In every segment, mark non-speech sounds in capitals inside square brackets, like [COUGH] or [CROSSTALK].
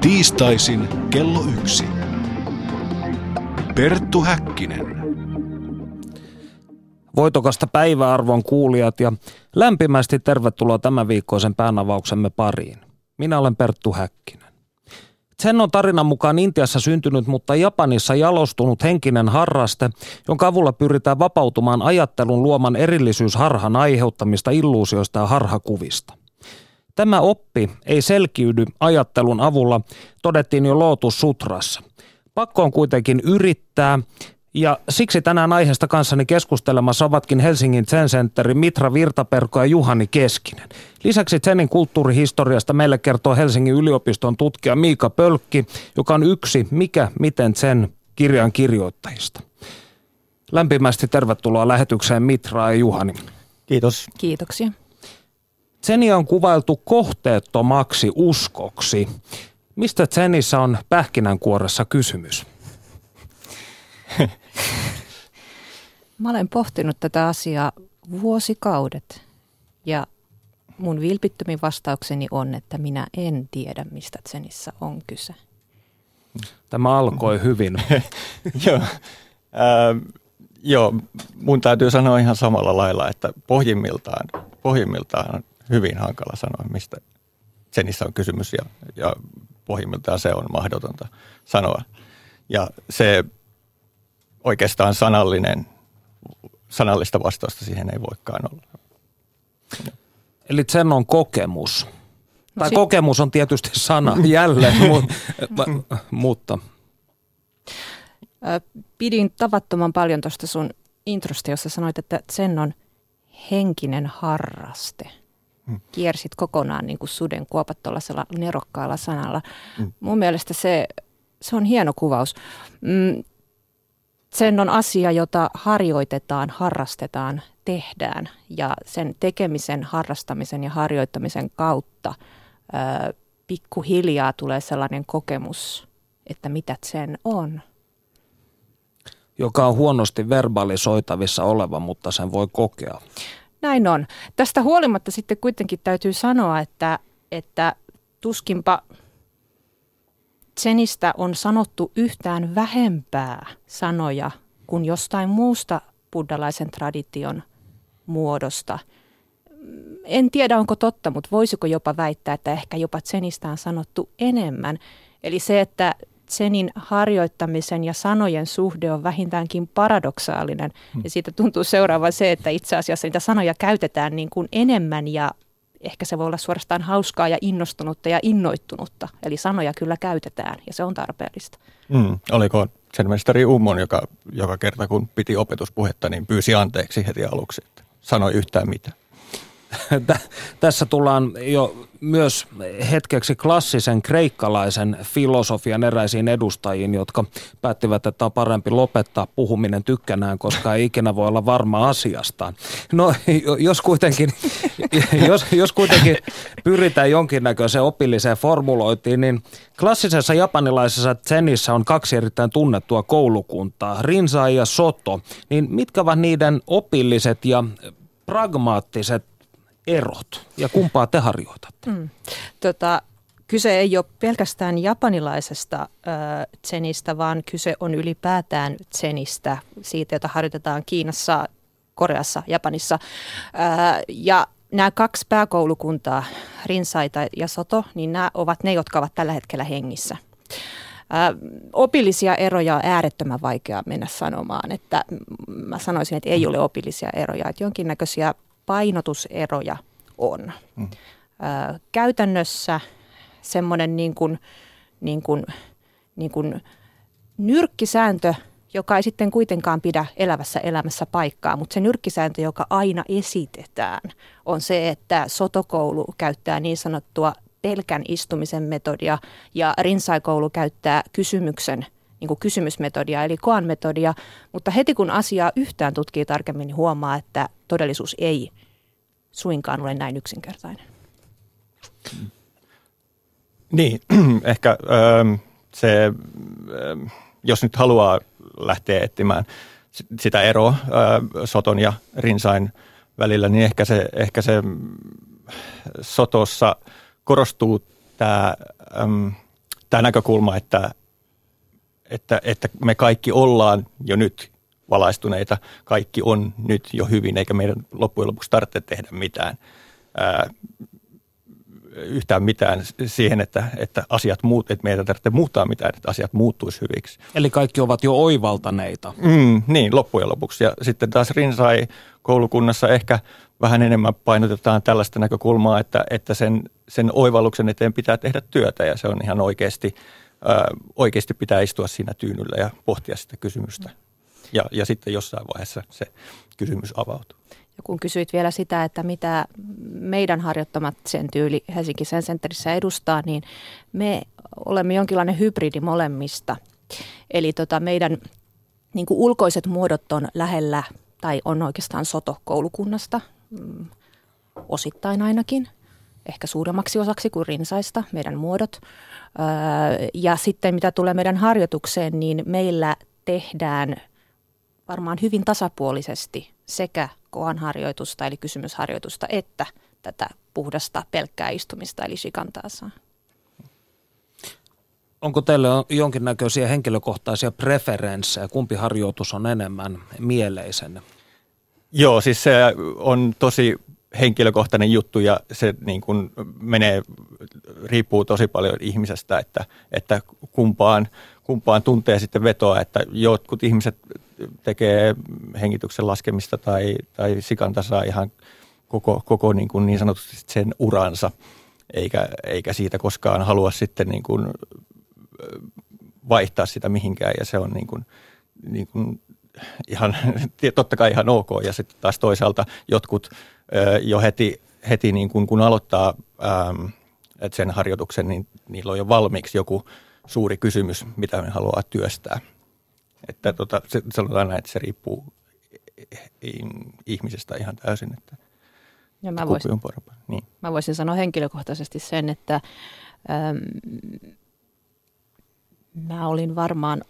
Tiistaisin kello yksi. Perttu Häkkinen. Voitokasta päiväarvon kuulijat ja lämpimästi tervetuloa tämän viikkoisen päänavauksemme pariin. Minä olen Perttu Häkkinen. Sen on tarinan mukaan Intiassa syntynyt, mutta Japanissa jalostunut henkinen harraste, jonka avulla pyritään vapautumaan ajattelun luoman erillisyysharhan aiheuttamista illuusioista ja harhakuvista. Tämä oppi ei selkiydy ajattelun avulla, todettiin jo Lotus Sutrassa. Pakko on kuitenkin yrittää, ja siksi tänään aiheesta kanssani keskustelemassa ovatkin Helsingin Zen Centerin Mitra Virtaperko ja Juhani Keskinen. Lisäksi Zenin kulttuurihistoriasta meille kertoo Helsingin yliopiston tutkija Miika Pölkki, joka on yksi Mikä, miten Zen kirjan kirjoittajista. Lämpimästi tervetuloa lähetykseen Mitra ja Juhani. Kiitos. Kiitoksia. Zenia on kuvailtu kohteettomaksi uskoksi. Mistä Zenissä on pähkinänkuoressa kysymys? Mä olen pohtinut tätä asiaa vuosikaudet ja mun vilpittömin vastaukseni on, että minä en tiedä, mistä Zenissä on kyse. Tämä alkoi hyvin. [LAUGHS] joo, äh, joo, mun täytyy sanoa ihan samalla lailla, että pohjimmiltaan, pohjimmiltaan hyvin hankala sanoa, mistä Zenissä on kysymys ja, ja pohjimmiltaan se on mahdotonta sanoa. Ja se oikeastaan sanallinen, sanallista vastausta siihen ei voikaan olla. Eli sen on kokemus. No, tai si- kokemus on tietysti sana jälleen, [LAUGHS] mu- mutta. Pidin tavattoman paljon tuosta sun introsta, jossa sanoit, että sen on henkinen harraste. Kiersit kokonaan niin kuin suden kuopat tuollaisella nerokkaalla sanalla. Hmm. Mun mielestä se, se on hieno kuvaus. Mm, sen on asia, jota harjoitetaan, harrastetaan, tehdään ja sen tekemisen, harrastamisen ja harjoittamisen kautta ö, pikkuhiljaa tulee sellainen kokemus, että mitä sen on. Joka on huonosti verbalisoitavissa oleva, mutta sen voi kokea. Näin on. Tästä huolimatta sitten kuitenkin täytyy sanoa, että, että tuskinpa Zenistä on sanottu yhtään vähempää sanoja kuin jostain muusta buddhalaisen tradition muodosta. En tiedä, onko totta, mutta voisiko jopa väittää, että ehkä jopa Zenistä on sanottu enemmän. Eli se, että Zenin harjoittamisen ja sanojen suhde on vähintäänkin paradoksaalinen. Hmm. Ja siitä tuntuu seuraava se, että itse asiassa niitä sanoja käytetään niin kuin enemmän ja ehkä se voi olla suorastaan hauskaa ja innostunutta ja innoittunutta. Eli sanoja kyllä käytetään ja se on tarpeellista. Mm, oliko sen mestari Ummon, joka joka kerta kun piti opetuspuhetta, niin pyysi anteeksi heti aluksi, että sanoi yhtään mitään? [LAUGHS] Tässä tullaan jo myös hetkeksi klassisen kreikkalaisen filosofian eräisiin edustajiin, jotka päättivät, että on parempi lopettaa puhuminen tykkänään, koska ei ikinä voi olla varma asiastaan. No jos kuitenkin, [LAUGHS] jos, jos kuitenkin pyritään jonkinnäköiseen opilliseen formulointiin, niin klassisessa japanilaisessa zenissä on kaksi erittäin tunnettua koulukuntaa, Rinsa ja Soto. Niin mitkä ovat niiden opilliset ja pragmaattiset erot ja kumpaa te harjoitatte? Mm. Tota, kyse ei ole pelkästään japanilaisesta äh, tsenistä, vaan kyse on ylipäätään tsenistä, siitä, jota harjoitetaan Kiinassa, Koreassa, Japanissa. Äh, ja nämä kaksi pääkoulukuntaa, Rinsaita ja Soto, niin nämä ovat ne, jotka ovat tällä hetkellä hengissä. Äh, opillisia eroja on äärettömän vaikea mennä sanomaan, että mä sanoisin, että ei ole opillisia eroja, että jonkinnäköisiä painotuseroja on. Mm. Ö, käytännössä semmoinen niin kuin, niin kuin, niin kuin nyrkkisääntö, joka ei sitten kuitenkaan pidä elävässä elämässä paikkaa, mutta se nyrkkisääntö, joka aina esitetään, on se, että sotokoulu käyttää niin sanottua pelkän istumisen metodia ja rinsaikoulu käyttää kysymyksen niin kuin kysymysmetodia eli koan metodia, mutta heti kun asiaa yhtään tutkii tarkemmin, niin huomaa, että todellisuus ei suinkaan ole näin yksinkertainen. Niin, [CLEARS THROAT] ehkä ähm, se, ähm, jos nyt haluaa lähteä etsimään sitä eroa äh, Soton ja Rinsain välillä, niin ehkä se, ehkä se Sotossa korostuu tämä tämä näkökulma, että, että, että me kaikki ollaan jo nyt valaistuneita, kaikki on nyt jo hyvin, eikä meidän loppujen lopuksi tarvitse tehdä mitään. Ää, yhtään mitään siihen, että, että asiat muut, että meidän tarvitsee muuttaa mitään, että asiat muuttuisi hyviksi. Eli kaikki ovat jo oivaltaneita. Mm, niin, loppujen lopuksi. Ja sitten taas Rinsai koulukunnassa ehkä vähän enemmän painotetaan tällaista näkökulmaa, että, että sen, sen oivalluksen eteen pitää tehdä työtä ja se on ihan oikeasti, oikeasti pitää istua siinä tyynyllä ja pohtia sitä kysymystä. Ja, ja sitten jossain vaiheessa se kysymys avautuu. Ja kun kysyit vielä sitä, että mitä meidän harjoittamat sen tyyli Helsinki Sen Centerissä edustaa, niin me olemme jonkinlainen hybridi molemmista. Eli tota meidän niin kuin ulkoiset muodot on lähellä tai on oikeastaan soto koulukunnasta, mm, osittain ainakin, ehkä suuremmaksi osaksi kuin rinsaista, meidän muodot. Öö, ja sitten mitä tulee meidän harjoitukseen, niin meillä tehdään varmaan hyvin tasapuolisesti sekä koanharjoitusta eli kysymysharjoitusta että tätä puhdasta pelkkää istumista eli shikantaasaa. Onko teille jonkinnäköisiä henkilökohtaisia preferenssejä, kumpi harjoitus on enemmän mieleisen? Joo, siis se on tosi henkilökohtainen juttu ja se niin kuin menee, riippuu tosi paljon ihmisestä, että, että kumpaan, kumpaan tuntee sitten vetoa, että jotkut ihmiset tekee hengityksen laskemista tai, tai sikantasaa ihan koko, koko niin, kuin niin sanotusti sen uransa, eikä, eikä siitä koskaan halua sitten niin kuin vaihtaa sitä mihinkään ja se on niin kuin, niin kuin ihan, [LAUGHS] totta kai ihan ok. Ja sitten taas toisaalta jotkut jo heti, heti niin kuin, kun aloittaa ähm, että sen harjoituksen, niin niillä on jo valmiiksi joku suuri kysymys, mitä ne haluaa työstää. Että tota, se, sanotaan näin, että se riippuu ihmisestä ihan täysin, että ja mä voisin, on parempi. Niin. Mä voisin sanoa henkilökohtaisesti sen, että äm, mä olin varmaan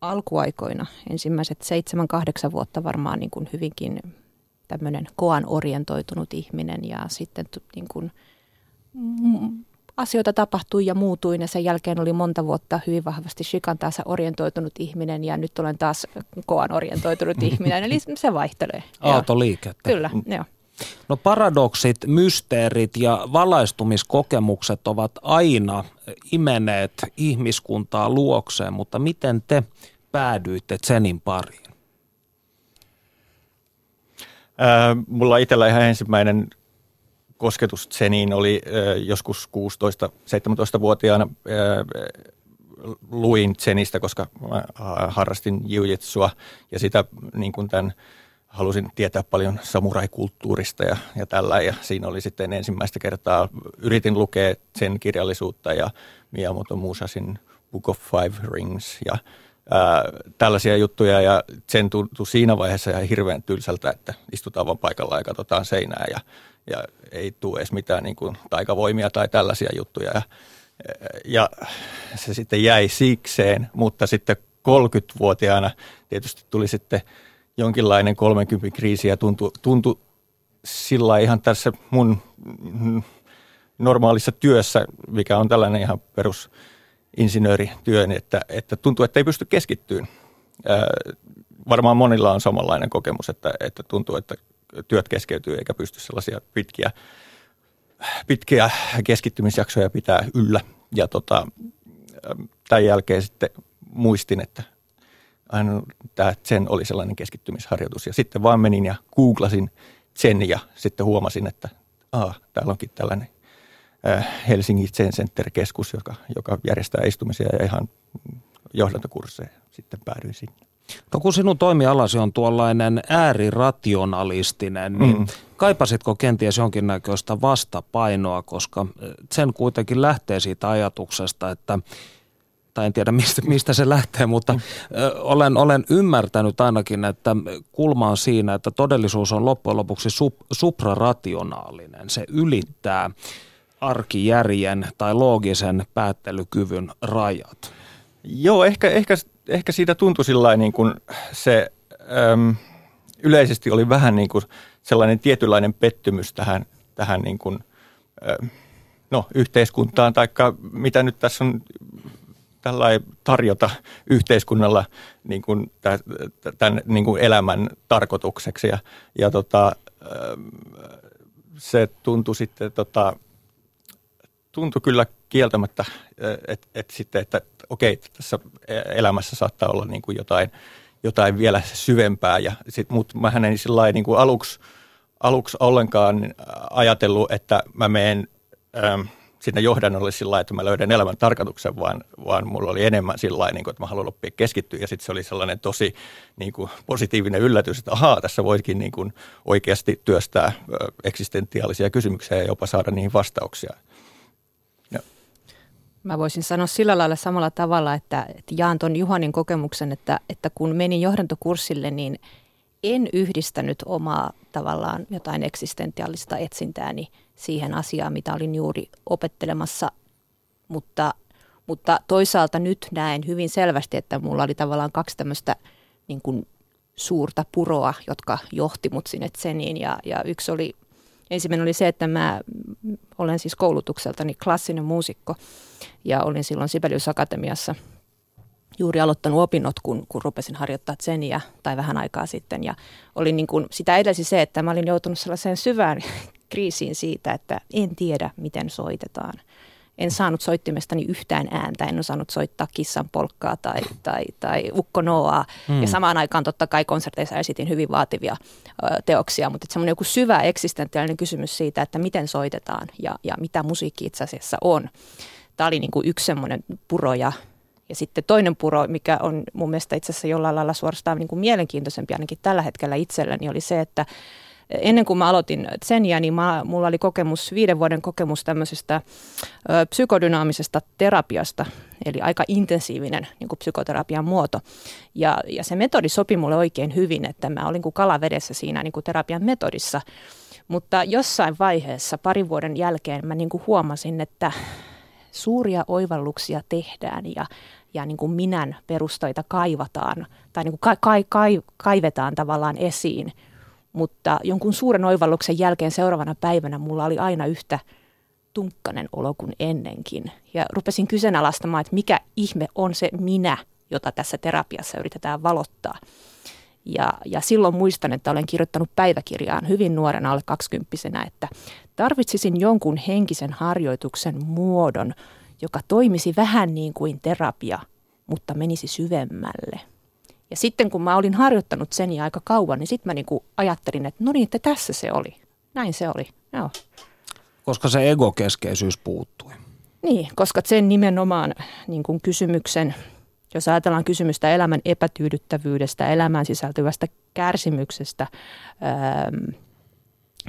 alkuaikoina, ensimmäiset seitsemän, kahdeksan vuotta varmaan niin kuin hyvinkin tämmöinen koan orientoitunut ihminen ja sitten niin kuin, asioita tapahtui ja muutuin ja sen jälkeen oli monta vuotta hyvin vahvasti shikan taas orientoitunut ihminen ja nyt olen taas koan orientoitunut [LAUGHS] ihminen, eli se vaihtelee. Aaltoliikettä. Kyllä, mm. joo. No paradoksit, mysteerit ja valaistumiskokemukset ovat aina imeneet ihmiskuntaa luokseen, mutta miten te päädyitte Zenin pariin? Mulla itsellä ihan ensimmäinen kosketus Zeniin oli joskus 16-17-vuotiaana. Äh, luin Zenistä, koska mä harrastin jiujitsua ja sitä niin kuin tämän halusin tietää paljon samuraikulttuurista ja, ja tällä. Ja siinä oli sitten ensimmäistä kertaa, yritin lukea sen kirjallisuutta ja Miyamoto Musasin Book of Five Rings ja ää, tällaisia juttuja. Ja sen tuntui siinä vaiheessa ihan hirveän tylsältä, että istutaan vaan paikalla ja katsotaan seinää ja, ja ei tule edes mitään niin kuin taikavoimia tai tällaisia juttuja. Ja, ja se sitten jäi sikseen, mutta sitten 30-vuotiaana tietysti tuli sitten – jonkinlainen 30 kriisi ja tuntui, tuntui sillä ihan tässä mun normaalissa työssä, mikä on tällainen ihan perus insinöörityö, että, että tuntuu, että ei pysty keskittyyn. Varmaan monilla on samanlainen kokemus, että, että tuntuu, että työt keskeytyy eikä pysty sellaisia pitkiä, pitkiä keskittymisjaksoja pitää yllä. Ja tota, tämän jälkeen sitten muistin, että aina tämä Zen oli sellainen keskittymisharjoitus. Ja sitten vaan menin ja googlasin Zen ja sitten huomasin, että aa, täällä onkin tällainen Helsingin Zen Center-keskus, joka, joka järjestää istumisia ja ihan johdantokursseja. Sitten päädyin sinne. No kun sinun toimialasi on tuollainen äärirationalistinen, niin mm. kaipasitko kenties jonkinnäköistä vastapainoa, koska sen kuitenkin lähtee siitä ajatuksesta, että tai en tiedä [LAUGHS] mistä, mistä se lähtee, mutta mm. olen, olen ymmärtänyt ainakin, että kulma on siinä, että todellisuus on loppujen lopuksi sup, suprarationaalinen. Se ylittää arkijärjen tai loogisen päättelykyvyn rajat. Joo, ehkä, ehkä, ehkä siitä tuntui sillä niin kuin se äm, yleisesti oli vähän niin kuin sellainen tietynlainen pettymys tähän, tähän niin kuin, äm, no, yhteiskuntaan, tai mitä nyt tässä on tällainen tarjota yhteiskunnalla niin kuin tämän niin kuin elämän tarkoitukseksi. Ja, ja tota, se tuntui sitten, tota, tuntui kyllä kieltämättä, että et sitten, että okei, tässä elämässä saattaa olla niin kuin jotain, jotain vielä syvempää. Ja sit, mutta mä en sillä niin kuin aluksi, aluksi ollenkaan ajatellut, että mä menen ähm, sinne johdannolle sillä että mä löydän elämän tarkoituksen, vaan, vaan mulla oli enemmän sillä niin kuin, että mä haluan oppia keskittyä. Ja sitten se oli sellainen tosi niin kuin, positiivinen yllätys, että ahaa, tässä voikin niin kuin, oikeasti työstää eksistentiaalisia kysymyksiä ja jopa saada niihin vastauksia. Mä voisin sanoa sillä lailla samalla tavalla, että, että jaan tuon Juhanin kokemuksen, että, että kun menin johdantokurssille, niin en yhdistänyt omaa tavallaan jotain eksistentiaalista etsintääni siihen asiaan, mitä olin juuri opettelemassa, mutta, mutta toisaalta nyt näen hyvin selvästi, että mulla oli tavallaan kaksi tämmöistä niin kuin suurta puroa, jotka johti mut sinne Zeniin ja, ja yksi oli, ensimmäinen oli se, että mä olen siis koulutukseltani klassinen muusikko ja olin silloin Sibelius Akatemiassa juuri aloittanut opinnot, kun, kun rupesin harjoittaa tseniä tai vähän aikaa sitten. Ja oli niin kuin, sitä edelsi se, että mä olin joutunut sellaiseen syvään [LAUGHS] kriisiin siitä, että en tiedä, miten soitetaan. En saanut soittimestani yhtään ääntä, en osannut soittaa kissan polkkaa tai, tai, tai ukko noaa. Hmm. Ja samaan aikaan totta kai konserteissa esitin hyvin vaativia ö, teoksia, mutta semmoinen joku syvä eksistentiaalinen kysymys siitä, että miten soitetaan ja, ja mitä musiikki itse asiassa on. Tämä oli niin kuin yksi semmoinen puro ja, ja sitten toinen puro, mikä on mun mielestä itse asiassa jollain lailla suorastaan niin kuin mielenkiintoisempi ainakin tällä hetkellä itselleni, oli se, että ennen kuin mä aloitin Tsenia, niin mä, mulla oli kokemus, viiden vuoden kokemus tämmöisestä ö, psykodynaamisesta terapiasta, eli aika intensiivinen niin kuin psykoterapian muoto. Ja, ja se metodi sopi mulle oikein hyvin, että mä olin kuin kalavedessä siinä niin kuin terapian metodissa. Mutta jossain vaiheessa, parin vuoden jälkeen, mä niin kuin huomasin, että suuria oivalluksia tehdään ja, ja niin kuin minän perustoita kaivataan tai niin kuin ka, ka, kaivetaan tavallaan esiin. Mutta jonkun suuren oivalluksen jälkeen seuraavana päivänä mulla oli aina yhtä tunkkanen olo kuin ennenkin. Ja rupesin kyseenalaistamaan, että mikä ihme on se minä, jota tässä terapiassa yritetään valottaa. Ja, ja silloin muistan, että olen kirjoittanut päiväkirjaan hyvin nuorena alle kaksikymppisenä, että tarvitsisin jonkun henkisen harjoituksen muodon, joka toimisi vähän niin kuin terapia, mutta menisi syvemmälle. Ja sitten kun mä olin harjoittanut sen ja aika kauan, niin sitten mä niin kuin ajattelin, että no niin, että tässä se oli. Näin se oli, joo. Koska se egokeskeisyys puuttui. Niin, koska sen nimenomaan niin kuin kysymyksen jos ajatellaan kysymystä elämän epätyydyttävyydestä, elämään sisältyvästä kärsimyksestä, ähm,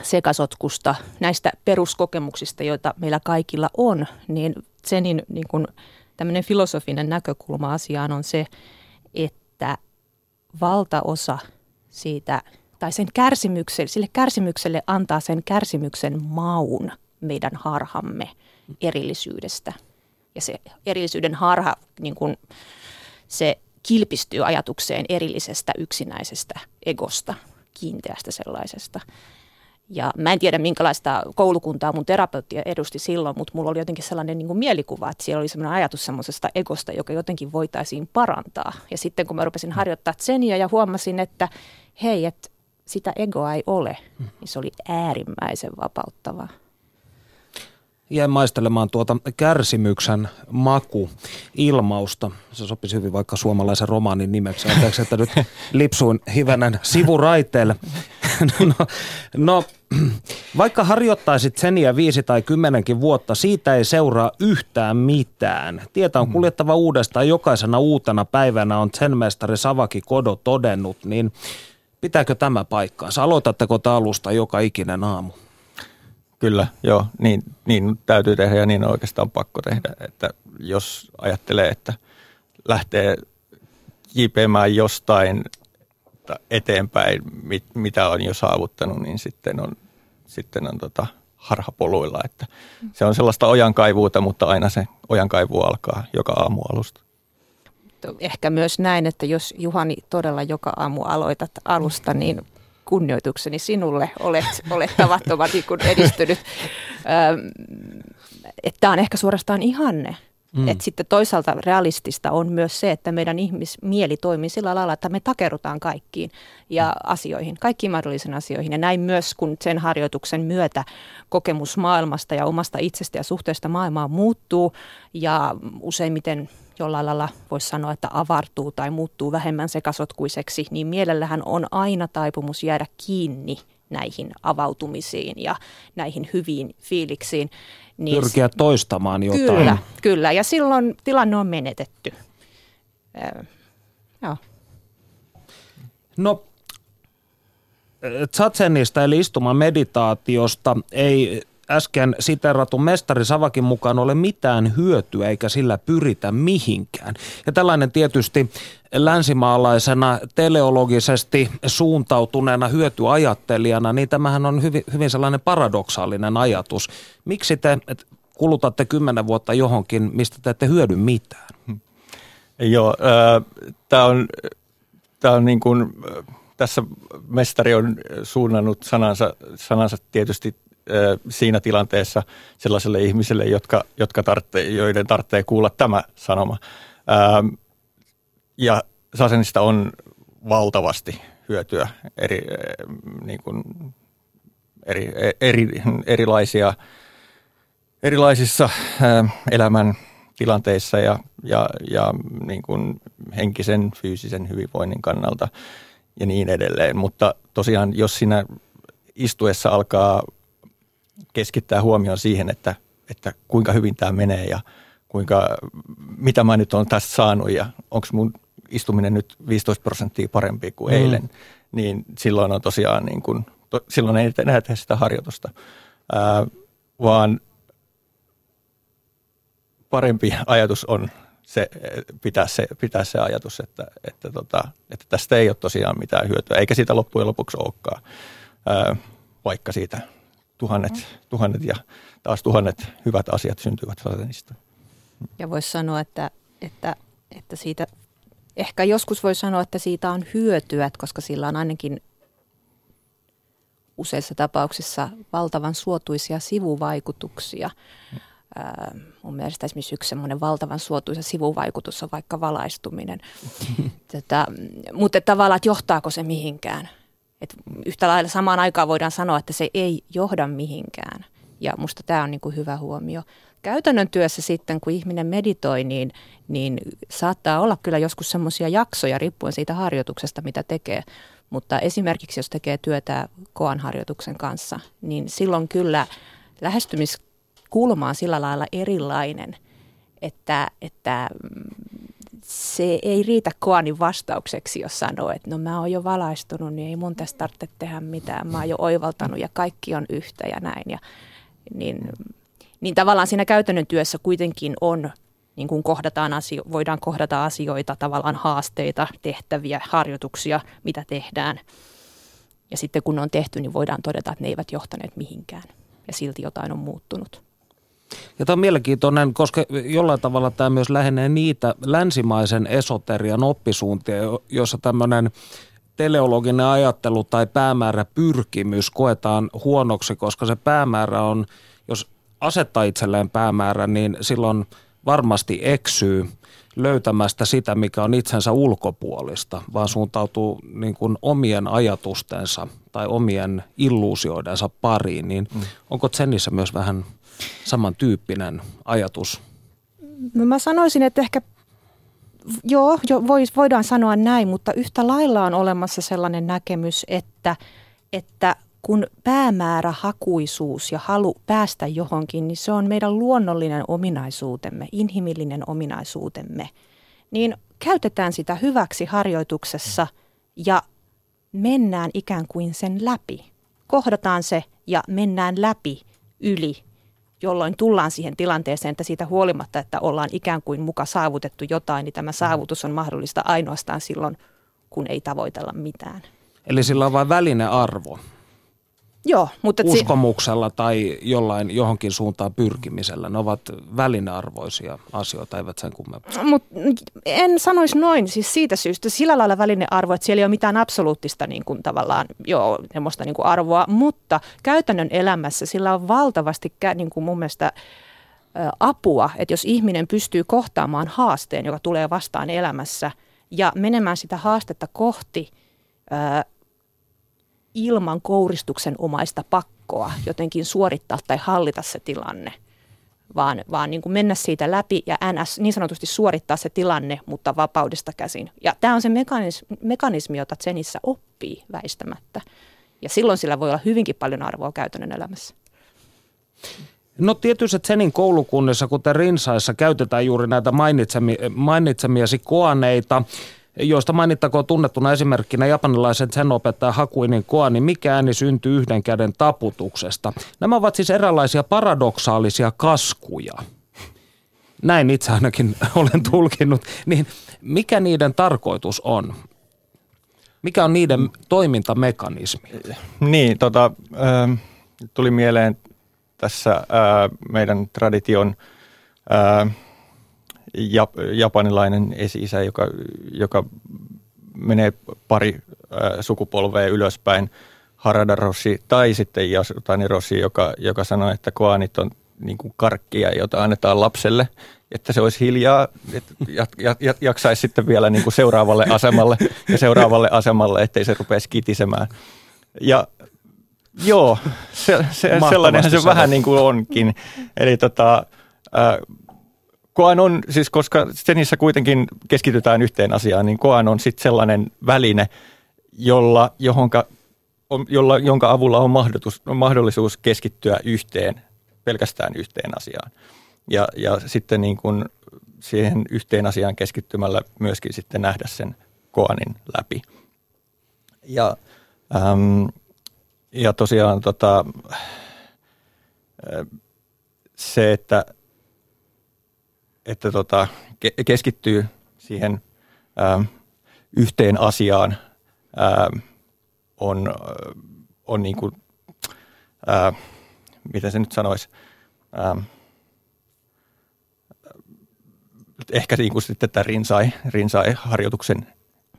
sekasotkusta, näistä peruskokemuksista, joita meillä kaikilla on, niin Zenin niin kuin tämmöinen filosofinen näkökulma asiaan on se, että valtaosa siitä, tai sen kärsimykselle, sille kärsimykselle antaa sen kärsimyksen maun meidän harhamme erillisyydestä. Ja se erillisyyden harha niin kuin, se kilpistyy ajatukseen erillisestä yksinäisestä egosta, kiinteästä sellaisesta. Ja mä en tiedä, minkälaista koulukuntaa mun terapeutti edusti silloin, mutta mulla oli jotenkin sellainen niin kuin mielikuva, että siellä oli sellainen ajatus semmoisesta egosta, joka jotenkin voitaisiin parantaa. Ja sitten kun mä rupesin harjoittaa tseniä ja huomasin, että hei, että sitä egoa ei ole, niin se oli äärimmäisen vapauttavaa jäin maistelemaan tuota kärsimyksen maku ilmausta. Se sopisi hyvin vaikka suomalaisen romaanin nimeksi. Anteeksi, että nyt [LAUGHS] lipsuin hivenen sivuraiteelle. no, no, vaikka harjoittaisit seniä viisi tai kymmenenkin vuotta, siitä ei seuraa yhtään mitään. Tietä on mm. kuljettava uudestaan jokaisena uutena päivänä, on zenmestari Savaki Kodo todennut, niin pitääkö tämä paikkaansa? Aloitatteko te alusta joka ikinen aamu? Kyllä, joo, niin, niin täytyy tehdä ja niin on oikeastaan pakko tehdä, että jos ajattelee, että lähtee kiipeämään jostain eteenpäin, mit, mitä on jo saavuttanut, niin sitten on, sitten on tota harhapoluilla. Että se on sellaista ojankaivuuta, mutta aina se ojankaivu alkaa joka aamu alusta. Ehkä myös näin, että jos Juhani todella joka aamu aloitat alusta, niin kunnioitukseni sinulle, olet, olet tavattoman niin edistynyt. Tämä on ehkä suorastaan ihanne, Mm. Et sitten toisaalta realistista on myös se, että meidän ihmismieli toimii sillä lailla, että me takerutaan kaikkiin ja mm. asioihin, kaikkiin mahdollisiin asioihin. Ja näin myös, kun sen harjoituksen myötä kokemus maailmasta ja omasta itsestä ja suhteesta maailmaan muuttuu ja useimmiten jollain lailla voisi sanoa, että avartuu tai muuttuu vähemmän sekasotkuiseksi, niin mielellähän on aina taipumus jäädä kiinni näihin avautumisiin ja näihin hyviin fiiliksiin. Niin Pyrkiä toistamaan jotain. Kyllä, kyllä. Ja silloin tilanne on menetetty. Joo. No, Tsatsenista eli istuman meditaatiosta ei äsken siteratun mestari Savakin mukaan ole mitään hyötyä eikä sillä pyritä mihinkään. Ja tällainen tietysti länsimaalaisena teleologisesti suuntautuneena hyötyajattelijana, niin tämähän on hyvin, hyvin sellainen paradoksaalinen ajatus. Miksi te kulutatte kymmenen vuotta johonkin, mistä te ette hyödy mitään? Joo, äh, tämä on, tää on niin kuin, tässä mestari on suunnannut sanansa, sanansa tietysti siinä tilanteessa sellaiselle ihmiselle, jotka, jotka tarvitsee, joiden tarvitsee kuulla tämä sanoma. Ja Sasenista on valtavasti hyötyä eri, niin kuin, eri, eri, erilaisia, erilaisissa elämän tilanteissa ja, ja, ja niin kuin henkisen, fyysisen hyvinvoinnin kannalta ja niin edelleen. Mutta tosiaan, jos siinä istuessa alkaa keskittää huomioon siihen, että, että kuinka hyvin tämä menee ja kuinka, mitä mä nyt olen tästä saanut ja onko mun istuminen nyt 15 prosenttia parempi kuin mm. eilen, niin silloin on tosiaan niin kuin, to, silloin ei enää tehdä sitä harjoitusta, ää, vaan parempi ajatus on se, pitää, se, pitää se ajatus, että, että, tota, että tästä ei ole tosiaan mitään hyötyä, eikä siitä loppujen lopuksi olekaan, ää, vaikka siitä tuhannet, tuhannet ja taas tuhannet hyvät asiat syntyvät satanista. Ja voisi sanoa, että, että, että siitä, ehkä joskus voi sanoa, että siitä on hyötyä, koska sillä on ainakin useissa tapauksissa valtavan suotuisia sivuvaikutuksia. Mm. mun mielestä esimerkiksi yksi semmoinen valtavan suotuisa sivuvaikutus on vaikka valaistuminen. [LAUGHS] Tätä, mutta tavallaan, että johtaako se mihinkään? Et yhtä lailla samaan aikaan voidaan sanoa, että se ei johda mihinkään. Ja musta tämä on niinku hyvä huomio. Käytännön työssä sitten, kun ihminen meditoi, niin, niin saattaa olla kyllä joskus semmoisia jaksoja riippuen siitä harjoituksesta, mitä tekee. Mutta esimerkiksi jos tekee työtä koan harjoituksen kanssa, niin silloin kyllä lähestymiskulma on sillä lailla erilainen, että, että se ei riitä koanin vastaukseksi, jos sanoo, että no mä oon jo valaistunut, niin ei mun tästä tarvitse tehdä mitään. Mä oon jo oivaltanut ja kaikki on yhtä ja näin. Ja, niin, niin tavallaan siinä käytännön työssä kuitenkin on, niin kuin kohdataan asio- voidaan kohdata asioita, tavallaan haasteita, tehtäviä, harjoituksia, mitä tehdään. Ja sitten kun ne on tehty, niin voidaan todeta, että ne eivät johtaneet mihinkään ja silti jotain on muuttunut. Ja tämä on mielenkiintoinen, koska jollain tavalla tämä myös lähenee niitä länsimaisen esoterian oppisuuntia, joissa tämmöinen teleologinen ajattelu tai päämäärä pyrkimys koetaan huonoksi, koska se päämäärä on, jos asettaa itselleen päämäärä, niin silloin varmasti eksyy löytämästä sitä, mikä on itsensä ulkopuolista, vaan suuntautuu niin kuin omien ajatustensa tai omien illuusioidensa pariin. Niin mm. onko Zenissä myös vähän – samantyyppinen ajatus? No mä sanoisin, että ehkä joo, jo, vois, voidaan sanoa näin, mutta yhtä lailla on olemassa sellainen näkemys, että, että kun päämäärä, hakuisuus ja halu päästä johonkin, niin se on meidän luonnollinen ominaisuutemme, inhimillinen ominaisuutemme. Niin käytetään sitä hyväksi harjoituksessa ja mennään ikään kuin sen läpi. Kohdataan se ja mennään läpi yli jolloin tullaan siihen tilanteeseen, että siitä huolimatta, että ollaan ikään kuin muka saavutettu jotain, niin tämä saavutus on mahdollista ainoastaan silloin, kun ei tavoitella mitään. Eli sillä on vain välinearvo. Joo, mutta uskomuksella si- tai jollain johonkin suuntaan pyrkimisellä. Ne ovat välinearvoisia asioita, eivät sen kummempaa. Mut en sanoisi noin siis siitä syystä. Sillä lailla välinearvo, että siellä ei ole mitään absoluuttista niin kuin, tavallaan joo, niin kuin arvoa, mutta käytännön elämässä sillä on valtavasti niin kuin mun mielestä apua, että jos ihminen pystyy kohtaamaan haasteen, joka tulee vastaan elämässä ja menemään sitä haastetta kohti ilman kouristuksen omaista pakkoa jotenkin suorittaa tai hallita se tilanne, vaan, vaan niin kuin mennä siitä läpi ja NS niin sanotusti suorittaa se tilanne, mutta vapaudesta käsin. Ja tämä on se mekanismi, mekanismi jota Zenissä oppii väistämättä. Ja silloin sillä voi olla hyvinkin paljon arvoa käytännön elämässä. No tietysti Zenin koulukunnissa, kuten Rinsaissa, käytetään juuri näitä mainitsemi, mainitsemiasi koaneita, joista mainittakoon tunnettuna esimerkkinä japanilaisen zen-opettaja Hakuinin koa, niin mikä ääni syntyy yhden käden taputuksesta. Nämä ovat siis eräänlaisia paradoksaalisia kaskuja. Näin itse ainakin [LAUGHS] olen tulkinnut. Niin mikä niiden tarkoitus on? Mikä on niiden toimintamekanismi? Niin, tota, äh, tuli mieleen tässä äh, meidän tradition äh, jap, japanilainen esi-isä, joka, joka menee pari äh, sukupolvea ylöspäin, Harada Rossi, tai sitten Yasutani Rossi, joka, joka sanoi, että koanit on niin kuin karkkia, jota annetaan lapselle, että se olisi hiljaa, että jat, jat, jaksaisi sitten vielä niin kuin seuraavalle asemalle ja seuraavalle asemalle, ettei se rupeaisi kitisemään. Ja joo, se, se, sellainenhan se vähän niin kuin onkin. Eli tota, äh, Koan on, siis koska Stenissä kuitenkin keskitytään yhteen asiaan, niin Koan on sitten sellainen väline, jolla, johonka, jolla, jonka avulla on mahdollisuus, on mahdollisuus keskittyä yhteen, pelkästään yhteen asiaan. Ja, ja sitten niin kuin siihen yhteen asiaan keskittymällä myöskin sitten nähdä sen Koanin läpi. Ja, äm, ja tosiaan tota, se, että että tota, keskittyy siihen ää, ähm, yhteen asiaan, ää, ähm, on, on niin kuin, ää, äh, miten se nyt sanoisi, ähm, ehkä niin kuin sitten tämä rinsai, rinsai-harjoituksen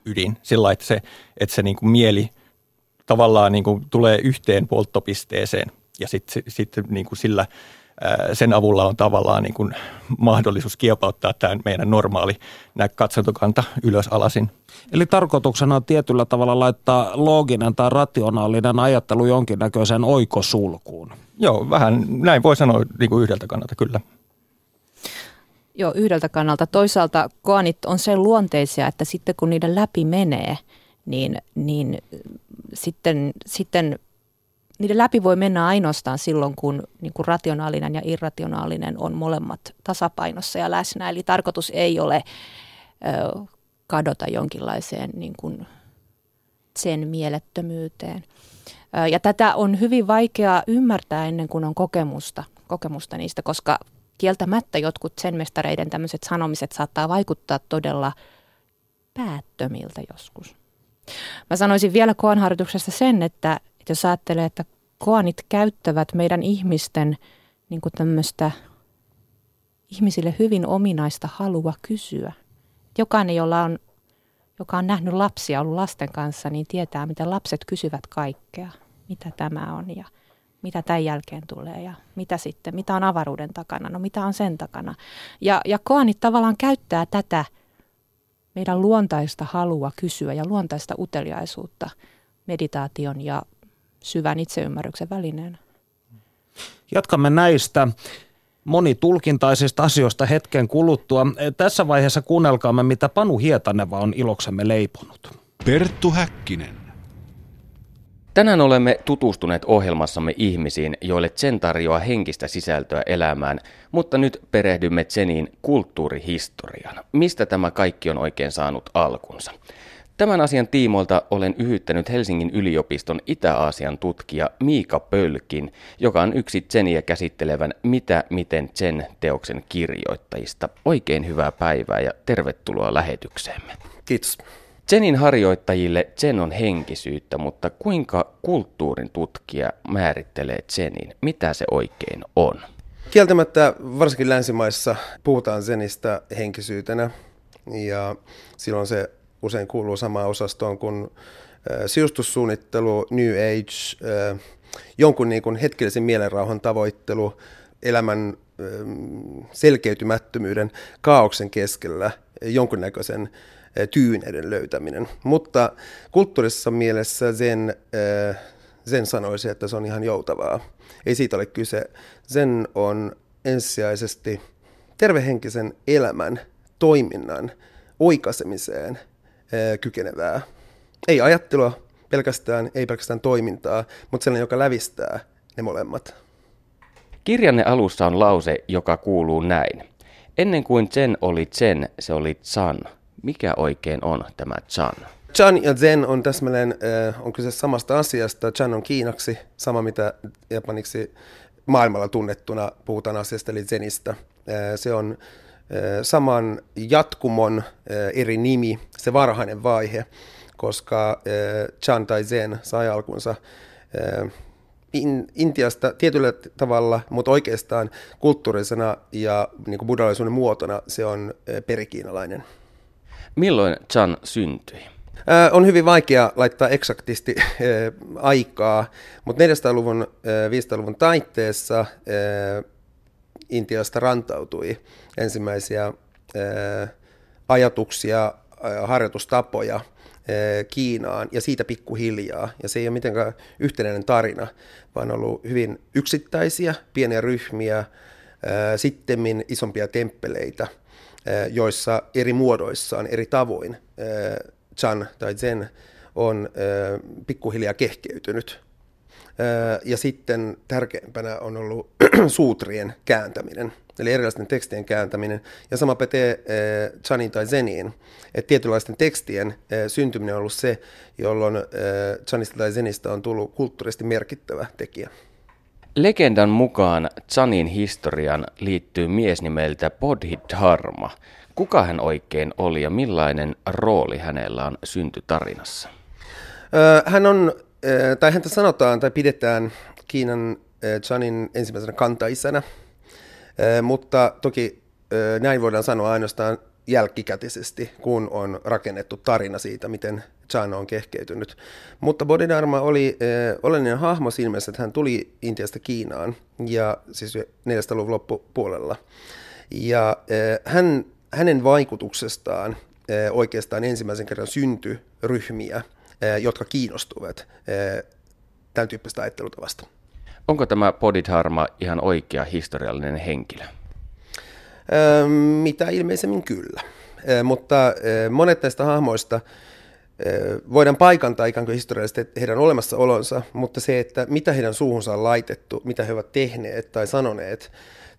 ydin, sillä että se, että se niin kuin mieli tavallaan niin kuin tulee yhteen polttopisteeseen ja sitten sit, niin kuin sillä – sen avulla on tavallaan niin kuin mahdollisuus kiepauttaa tämä meidän normaali katsantokanta ylös alasin. Eli tarkoituksena on tietyllä tavalla laittaa looginen tai rationaalinen ajattelu jonkinnäköiseen oikosulkuun. Joo, vähän näin voi sanoa niin kuin yhdeltä kannalta kyllä. Joo, yhdeltä kannalta. Toisaalta koanit on sen luonteisia, että sitten kun niiden läpi menee, niin, niin sitten, sitten niiden läpi voi mennä ainoastaan silloin, kun niin kuin rationaalinen ja irrationaalinen on molemmat tasapainossa ja läsnä. Eli tarkoitus ei ole ö, kadota jonkinlaiseen niin kuin sen mielettömyyteen. Ö, ja tätä on hyvin vaikea ymmärtää ennen kuin on kokemusta, kokemusta niistä, koska kieltämättä jotkut sen mestareiden tämmöiset sanomiset saattaa vaikuttaa todella päättömiltä joskus. Mä sanoisin vielä koanharjoituksesta sen, että jos ajattelee, että koanit käyttävät meidän ihmisten niin kuin tämmöistä ihmisille hyvin ominaista halua kysyä. Jokainen, jolla on, joka on nähnyt lapsia, ollut lasten kanssa, niin tietää, miten lapset kysyvät kaikkea. Mitä tämä on ja mitä tämän jälkeen tulee ja mitä sitten, mitä on avaruuden takana, no mitä on sen takana. Ja, ja koanit tavallaan käyttää tätä meidän luontaista halua kysyä ja luontaista uteliaisuutta meditaation ja syvän itseymmärryksen välineenä. Jatkamme näistä monitulkintaisista asioista hetken kuluttua. Tässä vaiheessa kuunnelkaamme, mitä Panu Hietaneva on iloksemme leiponut. Perttu Häkkinen. Tänään olemme tutustuneet ohjelmassamme ihmisiin, joille Zen tarjoaa henkistä sisältöä elämään, mutta nyt perehdymme Zenin kulttuurihistoriaan. Mistä tämä kaikki on oikein saanut alkunsa? Tämän asian tiimoilta olen yhyttänyt Helsingin yliopiston Itä-Aasian tutkija Miika Pölkin, joka on yksi Zeniä käsittelevän Mitä, miten Zen teoksen kirjoittajista. Oikein hyvää päivää ja tervetuloa lähetykseemme. Kiitos. Zenin harjoittajille Zen on henkisyyttä, mutta kuinka kulttuurin tutkija määrittelee Zenin? Mitä se oikein on? Kieltämättä varsinkin länsimaissa puhutaan Zenistä henkisyytenä ja silloin se usein kuuluu samaan osastoon kuin sijoitussuunnittelu, New Age, jonkun niin kuin hetkellisen mielenrauhan tavoittelu, elämän selkeytymättömyyden, kaauksen keskellä jonkunnäköisen tyyneiden löytäminen. Mutta kulttuurisessa mielessä sen, sen sanoisi, että se on ihan joutavaa. Ei siitä ole kyse. Sen on ensisijaisesti tervehenkisen elämän, toiminnan, oikaisemiseen kykenevää. Ei ajattelua pelkästään, ei pelkästään toimintaa, mutta sellainen, joka lävistää ne molemmat. Kirjanne alussa on lause, joka kuuluu näin. Ennen kuin Zen oli Zen, se oli Chan. Mikä oikein on tämä Chan? Chan ja Zen on täsmälleen, äh, on kyse samasta asiasta. Chan on kiinaksi, sama mitä japaniksi maailmalla tunnettuna puhutaan asiasta, eli Zenistä. Äh, se on saman jatkumon eri nimi, se varhainen vaihe, koska Chan tai Zen sai alkunsa in, Intiasta tietyllä tavalla, mutta oikeastaan kulttuurisena ja niin kuin buddhalaisuuden muotona se on perikiinalainen. Milloin Chan syntyi? On hyvin vaikea laittaa eksaktisti aikaa, mutta 400-luvun, 500-luvun taitteessa Intiasta rantautui ensimmäisiä ajatuksia, harjoitustapoja – Kiinaan ja siitä pikkuhiljaa. Ja se ei ole mitenkään yhtenäinen tarina, vaan ollut hyvin yksittäisiä, pieniä ryhmiä, sittemmin isompia temppeleitä, joissa eri muodoissaan, eri tavoin Chan tai Zen on pikkuhiljaa kehkeytynyt. Ja sitten tärkeimpänä on ollut [CLEARS THROAT] suutrien kääntäminen – eli erilaisten tekstien kääntäminen. Ja sama pätee äh, Chanin tai Zeniin, että tietynlaisten tekstien äh, syntyminen on ollut se, jolloin äh, Chanista tai Zenistä on tullut kulttuurisesti merkittävä tekijä. Legendan mukaan Chanin historian liittyy mies nimeltä Bodhidharma. Kuka hän oikein oli ja millainen rooli hänellä on syntytarinassa? Hän on, tai häntä sanotaan tai pidetään Kiinan Chanin ensimmäisenä kantaisänä – mutta toki näin voidaan sanoa ainoastaan jälkikätisesti, kun on rakennettu tarina siitä, miten Chan on kehkeytynyt. Mutta Bodhidharma oli olennainen hahmo siinä mielessä, että hän tuli Intiasta Kiinaan, ja siis 400-luvun loppupuolella. Ja hän, hänen vaikutuksestaan oikeastaan ensimmäisen kerran syntyi ryhmiä, jotka kiinnostuvat tämän tyyppistä ajattelutavasta. Onko tämä Bodhidharma ihan oikea historiallinen henkilö? mitä ilmeisemmin kyllä. mutta monet näistä hahmoista voidaan paikantaa ikään kuin historiallisesti heidän olemassaolonsa, mutta se, että mitä heidän suuhunsa on laitettu, mitä he ovat tehneet tai sanoneet,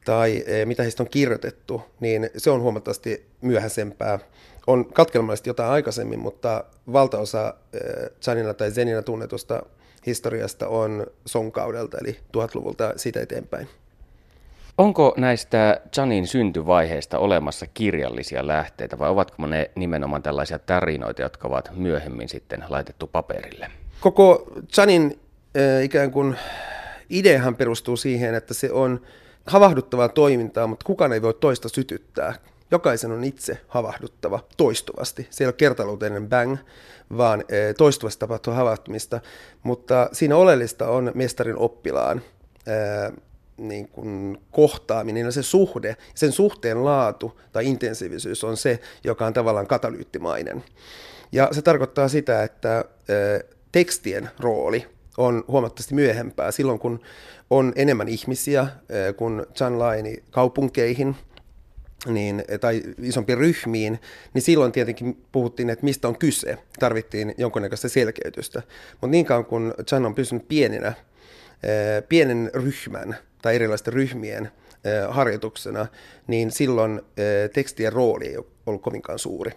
tai mitä heistä on kirjoitettu, niin se on huomattavasti myöhäisempää. On katkelmallisesti jotain aikaisemmin, mutta valtaosa Chanina tai Zenina tunnetusta historiasta on Song-kaudelta, eli 1000-luvulta siitä eteenpäin. Onko näistä Chanin syntyvaiheista olemassa kirjallisia lähteitä vai ovatko ne nimenomaan tällaisia tarinoita, jotka ovat myöhemmin sitten laitettu paperille? Koko Chanin äh, ikään kuin ideahan perustuu siihen, että se on havahduttavaa toimintaa, mutta kukaan ei voi toista sytyttää. Jokaisen on itse havahduttava toistuvasti. Se ei ole kertaluuteinen bang, vaan eh, toistuvasti tapahtuu havahtumista. Mutta siinä oleellista on mestarin oppilaan eh, niin kuin kohtaaminen ja se suhde, sen suhteen laatu tai intensiivisyys on se, joka on tavallaan katalyyttimainen. Ja se tarkoittaa sitä, että eh, tekstien rooli on huomattavasti myöhempää silloin, kun on enemmän ihmisiä, kun John Laini kaupunkeihin – niin, tai isompiin ryhmiin, niin silloin tietenkin puhuttiin, että mistä on kyse. Tarvittiin jonkunnäköistä selkeytystä. Mutta niin kauan kun Chan on pysynyt pienenä, eh, pienen ryhmän tai erilaisten ryhmien eh, harjoituksena, niin silloin eh, tekstien rooli ei ollut kovinkaan suuri.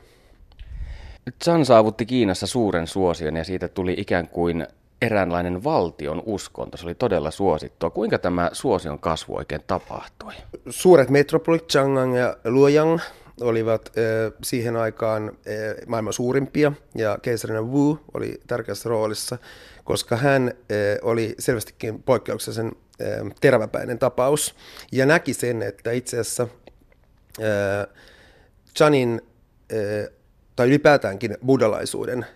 Chan saavutti Kiinassa suuren suosion ja siitä tuli ikään kuin eräänlainen valtion uskonto. Se oli todella suosittua. Kuinka tämä suosion kasvu oikein tapahtui? Suuret metropolit Chang'an ja Luoyang olivat äh, siihen aikaan äh, maailman suurimpia ja keisarina Wu oli tärkeässä roolissa, koska hän äh, oli selvästikin poikkeuksellisen teräväpäinen tapaus ja näki sen, että itse asiassa Chanin tai ylipäätäänkin buddhalaisuuden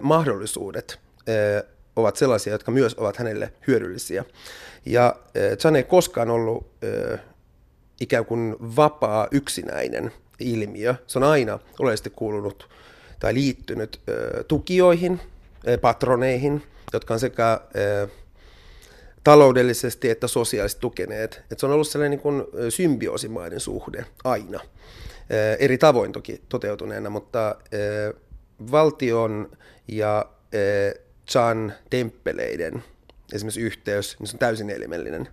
mahdollisuudet ovat sellaisia, jotka myös ovat hänelle hyödyllisiä. Ja Chan ei koskaan ollut ikään kuin vapaa yksinäinen ilmiö. Se on aina oleellisesti kuulunut tai liittynyt tukijoihin, patroneihin, jotka on sekä taloudellisesti että sosiaalisesti tukeneet. Et se on ollut sellainen niin kuin symbioosimainen suhde aina. Eri tavoin toki toteutuneena, mutta valtion ja ö, Chan temppeleiden esimerkiksi yhteys, niin se on täysin elimellinen.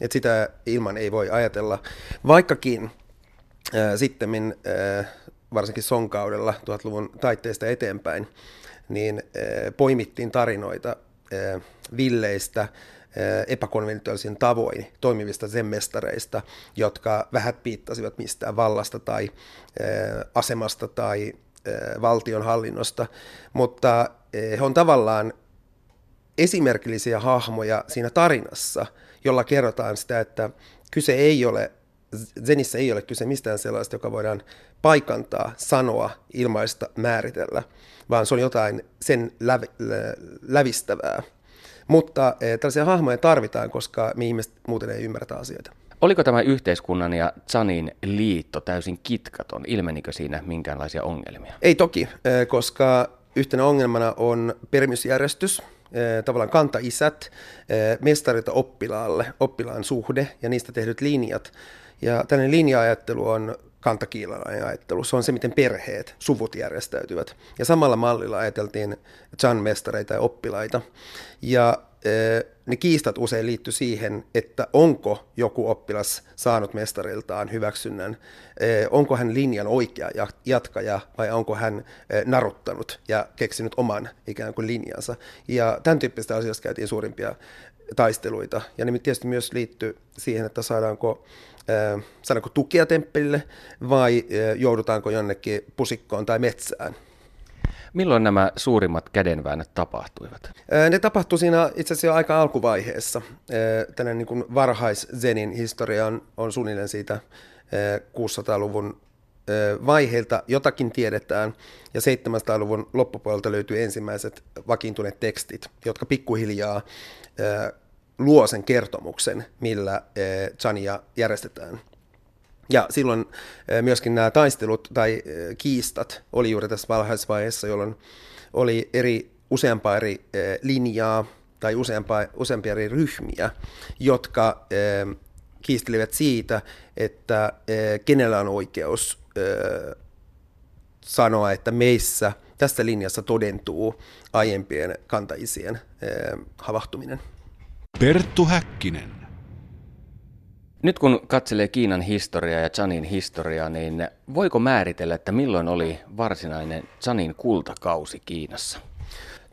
Et sitä ilman ei voi ajatella, vaikkakin sitten varsinkin Sonkaudella 1000-luvun taitteesta eteenpäin, niin poimittiin tarinoita villeistä, epäkonventionaalisin tavoin toimivista zenmestareista, jotka vähät piittasivat mistään vallasta tai asemasta tai valtion hallinnosta, mutta he on tavallaan esimerkillisiä hahmoja siinä tarinassa, jolla kerrotaan sitä, että kyse ei ole Zenissä ei ole kyse mistään sellaista, joka voidaan paikantaa, sanoa, ilmaista, määritellä, vaan se on jotain sen lävi, lävistävää. Mutta eh, tällaisia hahmoja tarvitaan, koska me ihmiset muuten ei ymmärretä asioita. Oliko tämä yhteiskunnan ja Zanin liitto täysin kitkaton? Ilmenikö siinä minkäänlaisia ongelmia? Ei toki, eh, koska yhtenä ongelmana on perimysjärjestys, eh, tavallaan kantaisät, mestarit oppilaalle, oppilaan suhde ja niistä tehdyt linjat. Ja tällainen linja-ajattelu on kantakiilalainen ajattelu. Se on se, miten perheet, suvut järjestäytyvät. Ja samalla mallilla ajateltiin Chan-mestareita ja oppilaita. Ja ne kiistat usein liittyy siihen, että onko joku oppilas saanut mestariltaan hyväksynnän, onko hän linjan oikea jatkaja vai onko hän naruttanut ja keksinyt oman ikään kuin linjansa. Ja tämän tyyppistä asioista käytiin suurimpia taisteluita. Ja ne tietysti myös liittyy siihen, että saadaanko saadaanko tukea temppelille vai joudutaanko jonnekin pusikkoon tai metsään. Milloin nämä suurimmat kädenväännöt tapahtuivat? Ne tapahtui siinä itse asiassa jo aika alkuvaiheessa. Tänne niin varhais-Zenin historia on, on suunnilleen siitä 600-luvun vaiheilta jotakin tiedetään, ja 700-luvun loppupuolelta löytyy ensimmäiset vakiintuneet tekstit, jotka pikkuhiljaa luo sen kertomuksen, millä Chania järjestetään. Ja silloin myöskin nämä taistelut tai kiistat oli juuri tässä valhaisvaiheessa, jolloin oli eri, useampaa eri linjaa tai useampaa, useampia eri ryhmiä, jotka kiistelivät siitä, että kenellä on oikeus sanoa, että meissä tässä linjassa todentuu aiempien kantaisien havahtuminen. Perttu Häkkinen. Nyt kun katselee Kiinan historiaa ja Chanin historiaa, niin voiko määritellä, että milloin oli varsinainen Chanin kultakausi Kiinassa?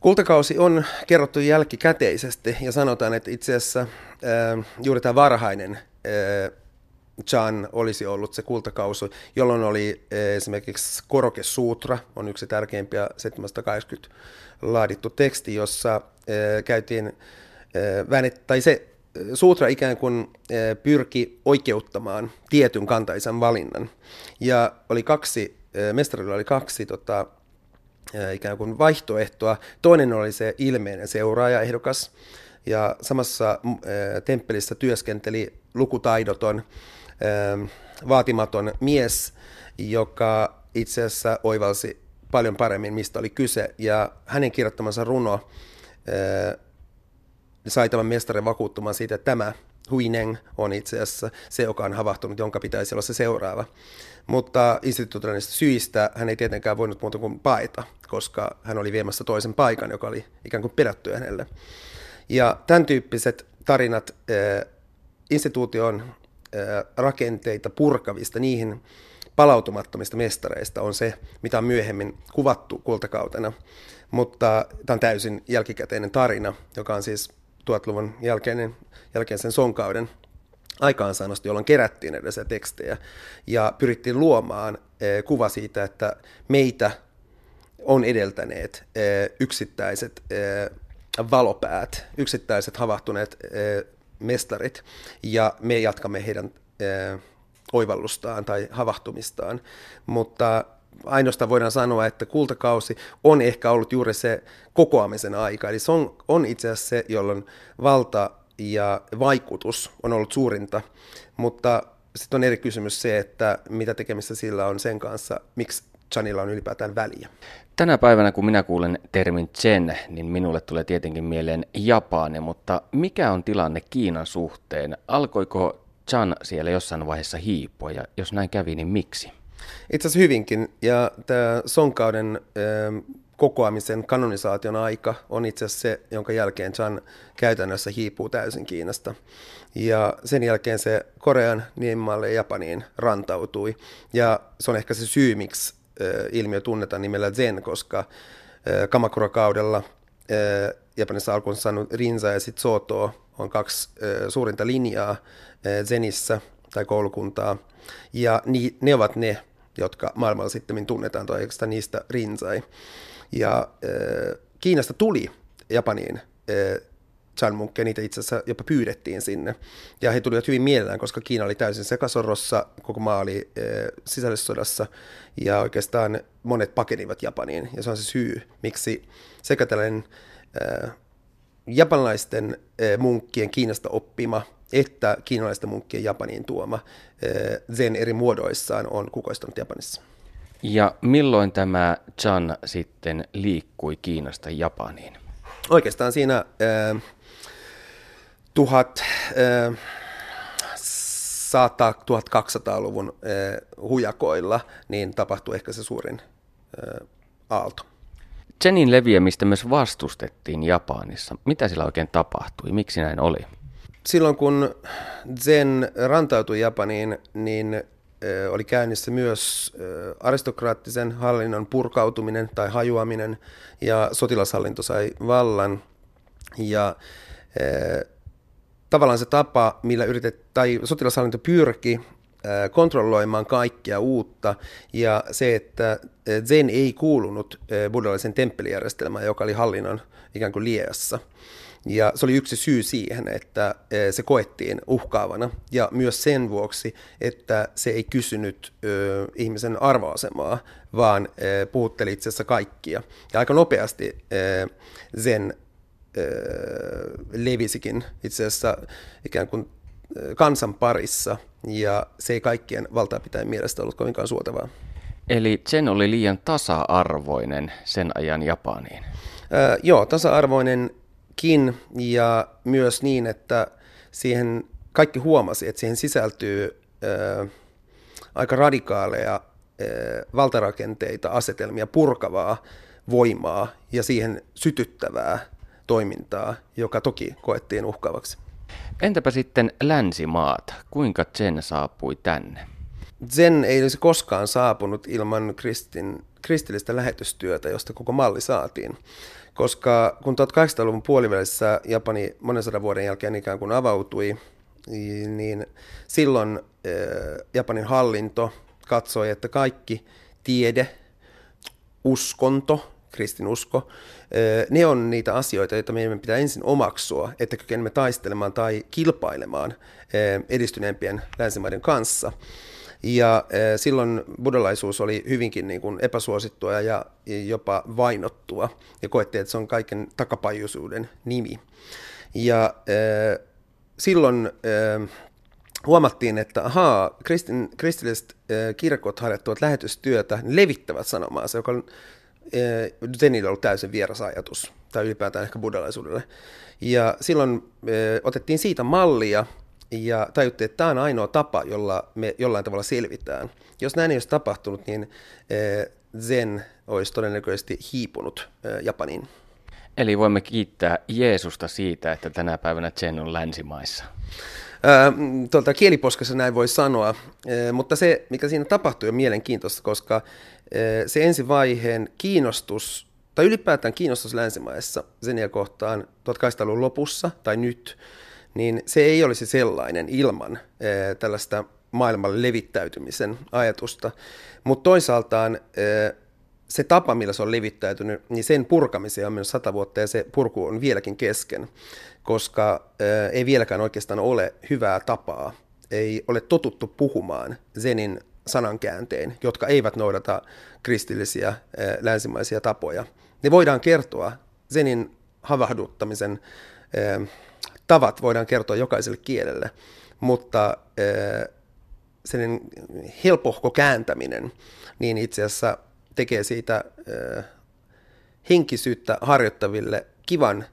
Kultakausi on kerrottu jälkikäteisesti ja sanotaan, että itse asiassa äh, juuri tämä varhainen äh, Chan olisi ollut se kultakausi, jolloin oli äh, esimerkiksi Koroke Sutra, on yksi tärkeimpiä 780 laadittu teksti, jossa käytiin tai se sutra ikään kuin pyrki oikeuttamaan tietyn kantaisen valinnan. Ja oli kaksi, mestarilla oli kaksi tota, ikään kuin vaihtoehtoa. Toinen oli se ilmeinen seuraajaehdokas, ja samassa temppelissä työskenteli lukutaidoton, vaatimaton mies, joka itse asiassa oivalsi paljon paremmin, mistä oli kyse. Ja hänen kirjoittamansa runo sai tämän mestarin vakuuttumaan siitä, että tämä Huineng on itse asiassa se, joka on havahtunut, jonka pitäisi olla se seuraava. Mutta instituutioista syistä hän ei tietenkään voinut muuta kuin paeta, koska hän oli viemässä toisen paikan, joka oli ikään kuin perätty hänelle. Ja tämän tyyppiset tarinat äh, instituution äh, rakenteita purkavista, niihin palautumattomista mestareista on se, mitä on myöhemmin kuvattu kultakautena. Mutta tämä on täysin jälkikäteinen tarina, joka on siis 1000-luvun jälkeinen, jälkeisen sonkauden aikaansaannosta, jolloin kerättiin edes tekstejä ja pyrittiin luomaan eh, kuva siitä, että meitä on edeltäneet eh, yksittäiset eh, valopäät, yksittäiset havahtuneet mestarit ja me jatkamme heidän oivallustaan tai havahtumistaan, mutta ainoastaan voidaan sanoa, että kultakausi on ehkä ollut juuri se kokoamisen aika. Eli se on, on itse asiassa se, jolloin valta ja vaikutus on ollut suurinta, mutta sitten on eri kysymys se, että mitä tekemistä sillä on sen kanssa, miksi Chanilla on ylipäätään väliä. Tänä päivänä, kun minä kuulen termin Chen, niin minulle tulee tietenkin mieleen Japani, mutta mikä on tilanne Kiinan suhteen? Alkoiko Chan siellä jossain vaiheessa hiipua ja jos näin kävi, niin miksi? Itse asiassa hyvinkin. Ja tämä Sonkauden kokoamisen kanonisaation aika on itse asiassa se, jonka jälkeen Chan käytännössä hiipuu täysin Kiinasta. Ja sen jälkeen se Korean, Niemimaalle ja Japaniin rantautui. Ja se on ehkä se syy, miksi ilmiö tunnetaan nimellä Zen, koska Kamakura-kaudella Japanissa alkuun saanut Rinza ja sitten Soto on kaksi suurinta linjaa Zenissä tai koulukuntaa. Ja ne ovat ne, jotka maailmalla sitten tunnetaan, tai oikeastaan niistä Rinzai. Ja äh, Kiinasta tuli Japaniin äh, Chan Munkkeja, niitä itse asiassa jopa pyydettiin sinne. Ja he tulivat hyvin mielellään, koska Kiina oli täysin sekasorrossa, koko maa oli äh, sisällissodassa, ja oikeastaan monet pakenivat Japaniin. Ja se on se syy, miksi sekä tällainen äh, japanilaisten äh, munkkien Kiinasta oppima että kiinalaisten munkkien Japaniin tuoma äh, zen eri muodoissaan on kukoistunut Japanissa. Ja milloin tämä Chan sitten liikkui Kiinasta Japaniin? Oikeastaan siinä äh, 1100-1200-luvun äh, hujakoilla niin tapahtui ehkä se suurin äh, aalto. Zenin leviämistä myös vastustettiin Japanissa. Mitä sillä oikein tapahtui? Miksi näin oli? Silloin kun Zen rantautui Japaniin, niin oli käynnissä myös aristokraattisen hallinnon purkautuminen tai hajuaminen ja sotilashallinto sai vallan. Ja tavallaan se tapa, millä yritet, tai sotilashallinto pyrki kontrolloimaan kaikkia uutta ja se, että Zen ei kuulunut buddhalaisen temppelijärjestelmään, joka oli hallinnon ikään kuin lieassa – ja se oli yksi syy siihen, että e, se koettiin uhkaavana ja myös sen vuoksi, että se ei kysynyt ö, ihmisen arvoasemaa, vaan ö, puhutteli itse asiassa kaikkia. Ja aika nopeasti ö, sen levisikin itse asiassa ikään kuin kansan parissa ja se ei kaikkien valtaa pitäen mielestä ollut kovinkaan suotavaa. Eli sen oli liian tasa-arvoinen sen ajan Japaniin? Ö, joo, tasa-arvoinen ja myös niin, että siihen kaikki huomasi, että siihen sisältyy ö, aika radikaaleja ö, valtarakenteita, asetelmia, purkavaa voimaa ja siihen sytyttävää toimintaa, joka toki koettiin uhkaavaksi. Entäpä sitten länsimaat? Kuinka Zen saapui tänne? Zen ei olisi koskaan saapunut ilman kristin, kristillistä lähetystyötä, josta koko malli saatiin koska kun 1800-luvun puolivälissä Japani monen sadan vuoden jälkeen ikään kuin avautui, niin silloin Japanin hallinto katsoi, että kaikki tiede, uskonto, kristinusko, ne on niitä asioita, joita meidän pitää ensin omaksua, että kykenemme taistelemaan tai kilpailemaan edistyneempien länsimaiden kanssa. Ja e, silloin buddhalaisuus oli hyvinkin niin kuin epäsuosittua ja jopa vainottua, ja koettiin, että se on kaiken takapajuisuuden nimi. Ja e, silloin e, huomattiin, että ahaa, kristin, kristilliset kirkot harjoittavat lähetystyötä, levittävät sanomaansa, joka on Zenille ollut täysin vieras ajatus, tai ylipäätään ehkä buddhalaisuudelle. Ja silloin otettiin siitä mallia, ja tajuttiin, että tämä on ainoa tapa, jolla me jollain tavalla selvitään. Jos näin ei olisi tapahtunut, niin eh, Zen olisi todennäköisesti hiipunut eh, Japaniin. Eli voimme kiittää Jeesusta siitä, että tänä päivänä Zen on länsimaissa. tuolta kieliposkassa näin voi sanoa, mutta se, mikä siinä tapahtui, on mielenkiintoista, koska se ensivaiheen kiinnostus, tai ylipäätään kiinnostus länsimaissa Zenia kohtaan 1800-luvun lopussa tai nyt, niin se ei olisi sellainen ilman eh, tällaista maailmalle levittäytymisen ajatusta. Mutta toisaaltaan eh, se tapa, millä se on levittäytynyt, niin sen purkamiseen on myös sata vuotta ja se purku on vieläkin kesken, koska eh, ei vieläkään oikeastaan ole hyvää tapaa, ei ole totuttu puhumaan Zenin sanankääntein, jotka eivät noudata kristillisiä länsimaisia tapoja. Ne voidaan kertoa Zenin havahduttamisen tavat voidaan kertoa jokaiselle kielelle, mutta sellainen helpohko kääntäminen, niin itse asiassa tekee siitä henkisyyttä harjoittaville kivan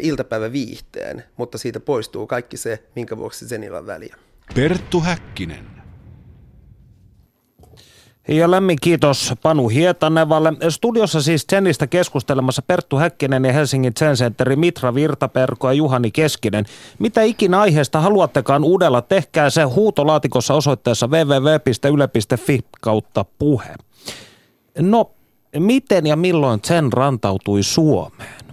iltapäiväviihteen, mutta siitä poistuu kaikki se, minkä vuoksi on väliä. Perttu Häkkinen. Ja lämmin kiitos Panu Hietanevalle. Studiossa siis Zenistä keskustelemassa Perttu Häkkinen ja Helsingin Zen Centerin Mitra Virtaperko ja Juhani Keskinen. Mitä ikinä aiheesta haluattekaan uudella, tehkää se huutolaatikossa osoitteessa www.yle.fi kautta puhe. No, miten ja milloin Zen rantautui Suomeen?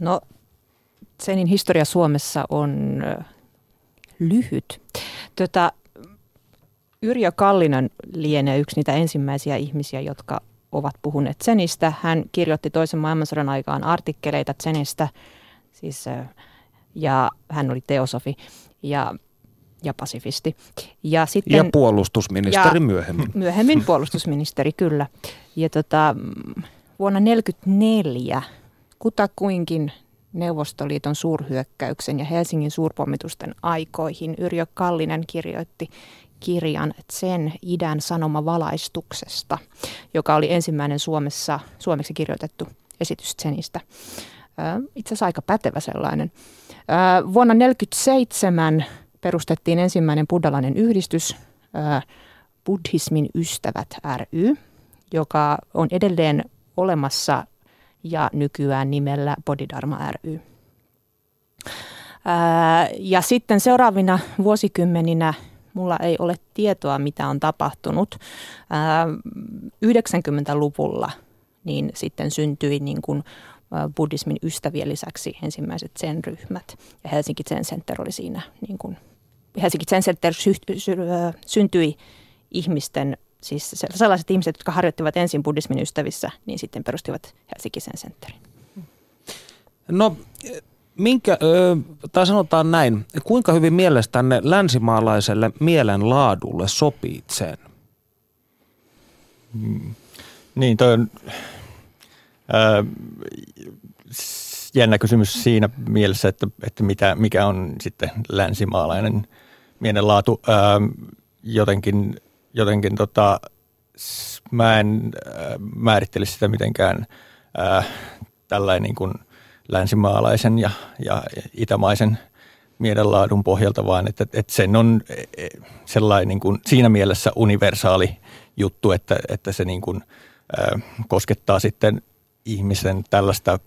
No, Zenin historia Suomessa on lyhyt. Tota, Yrjö Kallinen lienee yksi niitä ensimmäisiä ihmisiä, jotka ovat puhuneet Zenistä. Hän kirjoitti toisen maailmansodan aikaan artikkeleita Zenistä, siis, ja hän oli teosofi ja, ja pasifisti. Ja, sitten, ja puolustusministeri ja myöhemmin. [LAUGHS] Myöhemmin puolustusministeri, kyllä. Ja tota, vuonna 1944 kutakuinkin Neuvostoliiton suurhyökkäyksen ja Helsingin suurpommitusten aikoihin Yrjö Kallinen kirjoitti kirjan sen idän sanoma valaistuksesta, joka oli ensimmäinen Suomessa, suomeksi kirjoitettu esitys Zenistä. Itse asiassa aika pätevä sellainen. Vuonna 1947 perustettiin ensimmäinen buddhalainen yhdistys, Buddhismin ystävät ry, joka on edelleen olemassa ja nykyään nimellä Bodhidharma ry. Ja sitten seuraavina vuosikymmeninä mulla ei ole tietoa, mitä on tapahtunut. 90-luvulla niin sitten syntyi niin kuin buddhismin ystävien lisäksi ensimmäiset sen ryhmät ja Helsinki Zen Center oli siinä niin kuin, Helsinki Zen Center syntyi ihmisten, siis sellaiset ihmiset, jotka harjoittivat ensin buddhismin ystävissä, niin sitten perustivat Helsinki Zen Centerin. No minkä, tai sanotaan näin, kuinka hyvin mielestänne länsimaalaiselle mielenlaadulle sopii sen? Hmm. Niin, toi on ää, jännä kysymys siinä mielessä, että, että mitä, mikä on sitten länsimaalainen mielenlaatu. Ää, jotenkin jotenkin tota, mä en ää, määrittele sitä mitenkään ää, tällainen niin kuin – länsimaalaisen ja, ja itämaisen mielenlaadun pohjalta, vaan että, että sen on e, e, sellainen niin kuin siinä mielessä universaali juttu, että, että se niin kuin, ä, koskettaa sitten ihmisen tällaista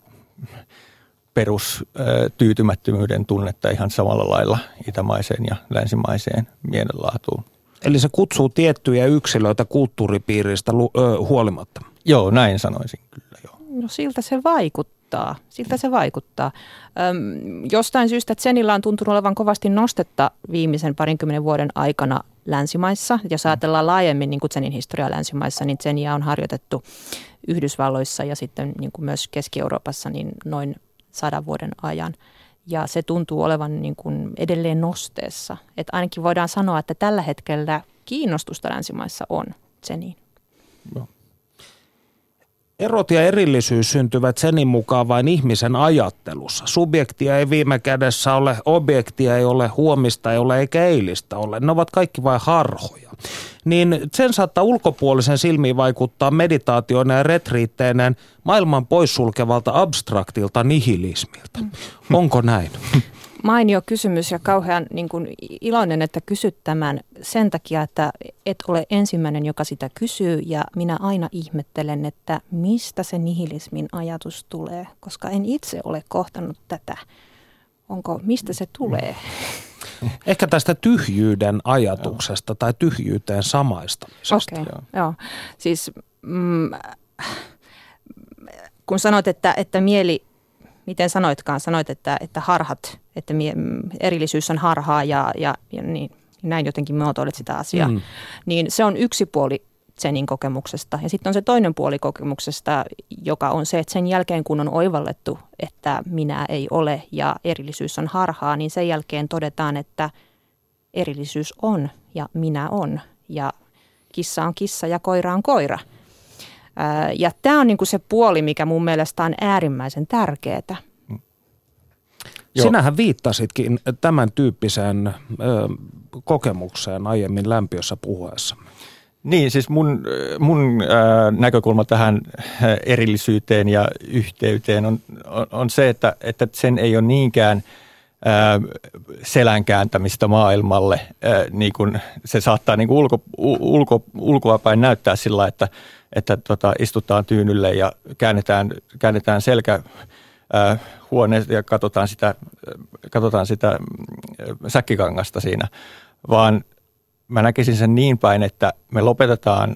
perustyytymättömyyden tunnetta ihan samalla lailla itämaiseen ja länsimaiseen mielenlaatuun. Eli se kutsuu tiettyjä yksilöitä kulttuuripiiristä huolimatta? Joo, näin sanoisin kyllä joo. No siltä se vaikuttaa vaikuttaa. Siltä se vaikuttaa. Öm, jostain syystä Zenillä on tuntunut olevan kovasti nostetta viimeisen parinkymmenen vuoden aikana länsimaissa. Jos ajatellaan laajemmin niin Zenin historiaa länsimaissa, niin Zenia on harjoitettu Yhdysvalloissa ja sitten niin kuin myös Keski-Euroopassa niin noin sadan vuoden ajan. Ja se tuntuu olevan niin kuin edelleen nosteessa. Että ainakin voidaan sanoa, että tällä hetkellä kiinnostusta länsimaissa on Zeniin. No. Erot ja erillisyys syntyvät senin mukaan vain ihmisen ajattelussa. Subjektia ei viime kädessä ole, objektia ei ole, huomista ei ole eikä eilistä ole. Ne ovat kaikki vain harhoja. Niin sen saattaa ulkopuolisen silmiin vaikuttaa meditaatioina ja retriitteineen maailman poissulkevalta abstraktilta nihilismilta. Onko näin? [LAUGHS] mainio kysymys ja kauhean niin kuin iloinen, että kysyt tämän sen takia, että et ole ensimmäinen, joka sitä kysyy ja minä aina ihmettelen, että mistä se nihilismin ajatus tulee, koska en itse ole kohtannut tätä. Onko, mistä se tulee? [LAUGHS] Ehkä tästä tyhjyyden ajatuksesta tai tyhjyyteen samaistamisesta. Okei, okay, joo. joo. Siis mm, kun sanoit, että, että mieli miten sanoitkaan, sanoit, että, että harhat, että mie, erillisyys on harhaa ja, ja, ja niin, näin jotenkin muotoilet sitä asiaa, mm. niin se on yksi puoli Zenin kokemuksesta. Ja sitten on se toinen puoli kokemuksesta, joka on se, että sen jälkeen kun on oivallettu, että minä ei ole ja erillisyys on harhaa, niin sen jälkeen todetaan, että erillisyys on ja minä on ja kissa on kissa ja koira on koira – ja tämä on niin kuin se puoli, mikä mun mielestä on äärimmäisen tärkeää. Joo. Sinähän viittasitkin tämän tyyppiseen ö, kokemukseen aiemmin lämpiössä puhuessamme. Niin, siis mun, mun äh, näkökulma tähän erillisyyteen ja yhteyteen on, on, on se, että, että sen ei ole niinkään äh, selän kääntämistä maailmalle, äh, niin kuin se saattaa niin kuin ulko, ulko, ulkoapäin näyttää sillä, että, että tota, istutaan tyynylle ja käännetään, käännetään selkä huoneesta ja katsotaan sitä, katsotaan sitä säkkikangasta siinä, vaan mä näkisin sen niin päin, että me lopetetaan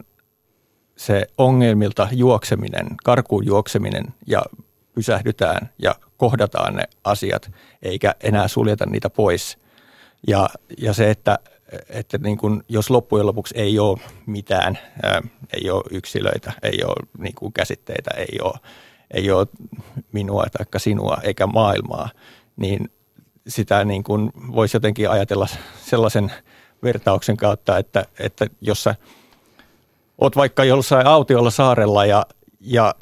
se ongelmilta juokseminen, karkuun juokseminen ja pysähdytään ja kohdataan ne asiat, eikä enää suljeta niitä pois. Ja, ja se, että, että niin kun, jos loppujen lopuksi ei ole mitään, ää, ei ole yksilöitä, ei ole niin kuin käsitteitä, ei ole, ei ole minua tai sinua eikä maailmaa, niin sitä niin kuin voisi jotenkin ajatella sellaisen – vertauksen kautta, että, että jos sä oot vaikka jossain autiolla saarella ja, ja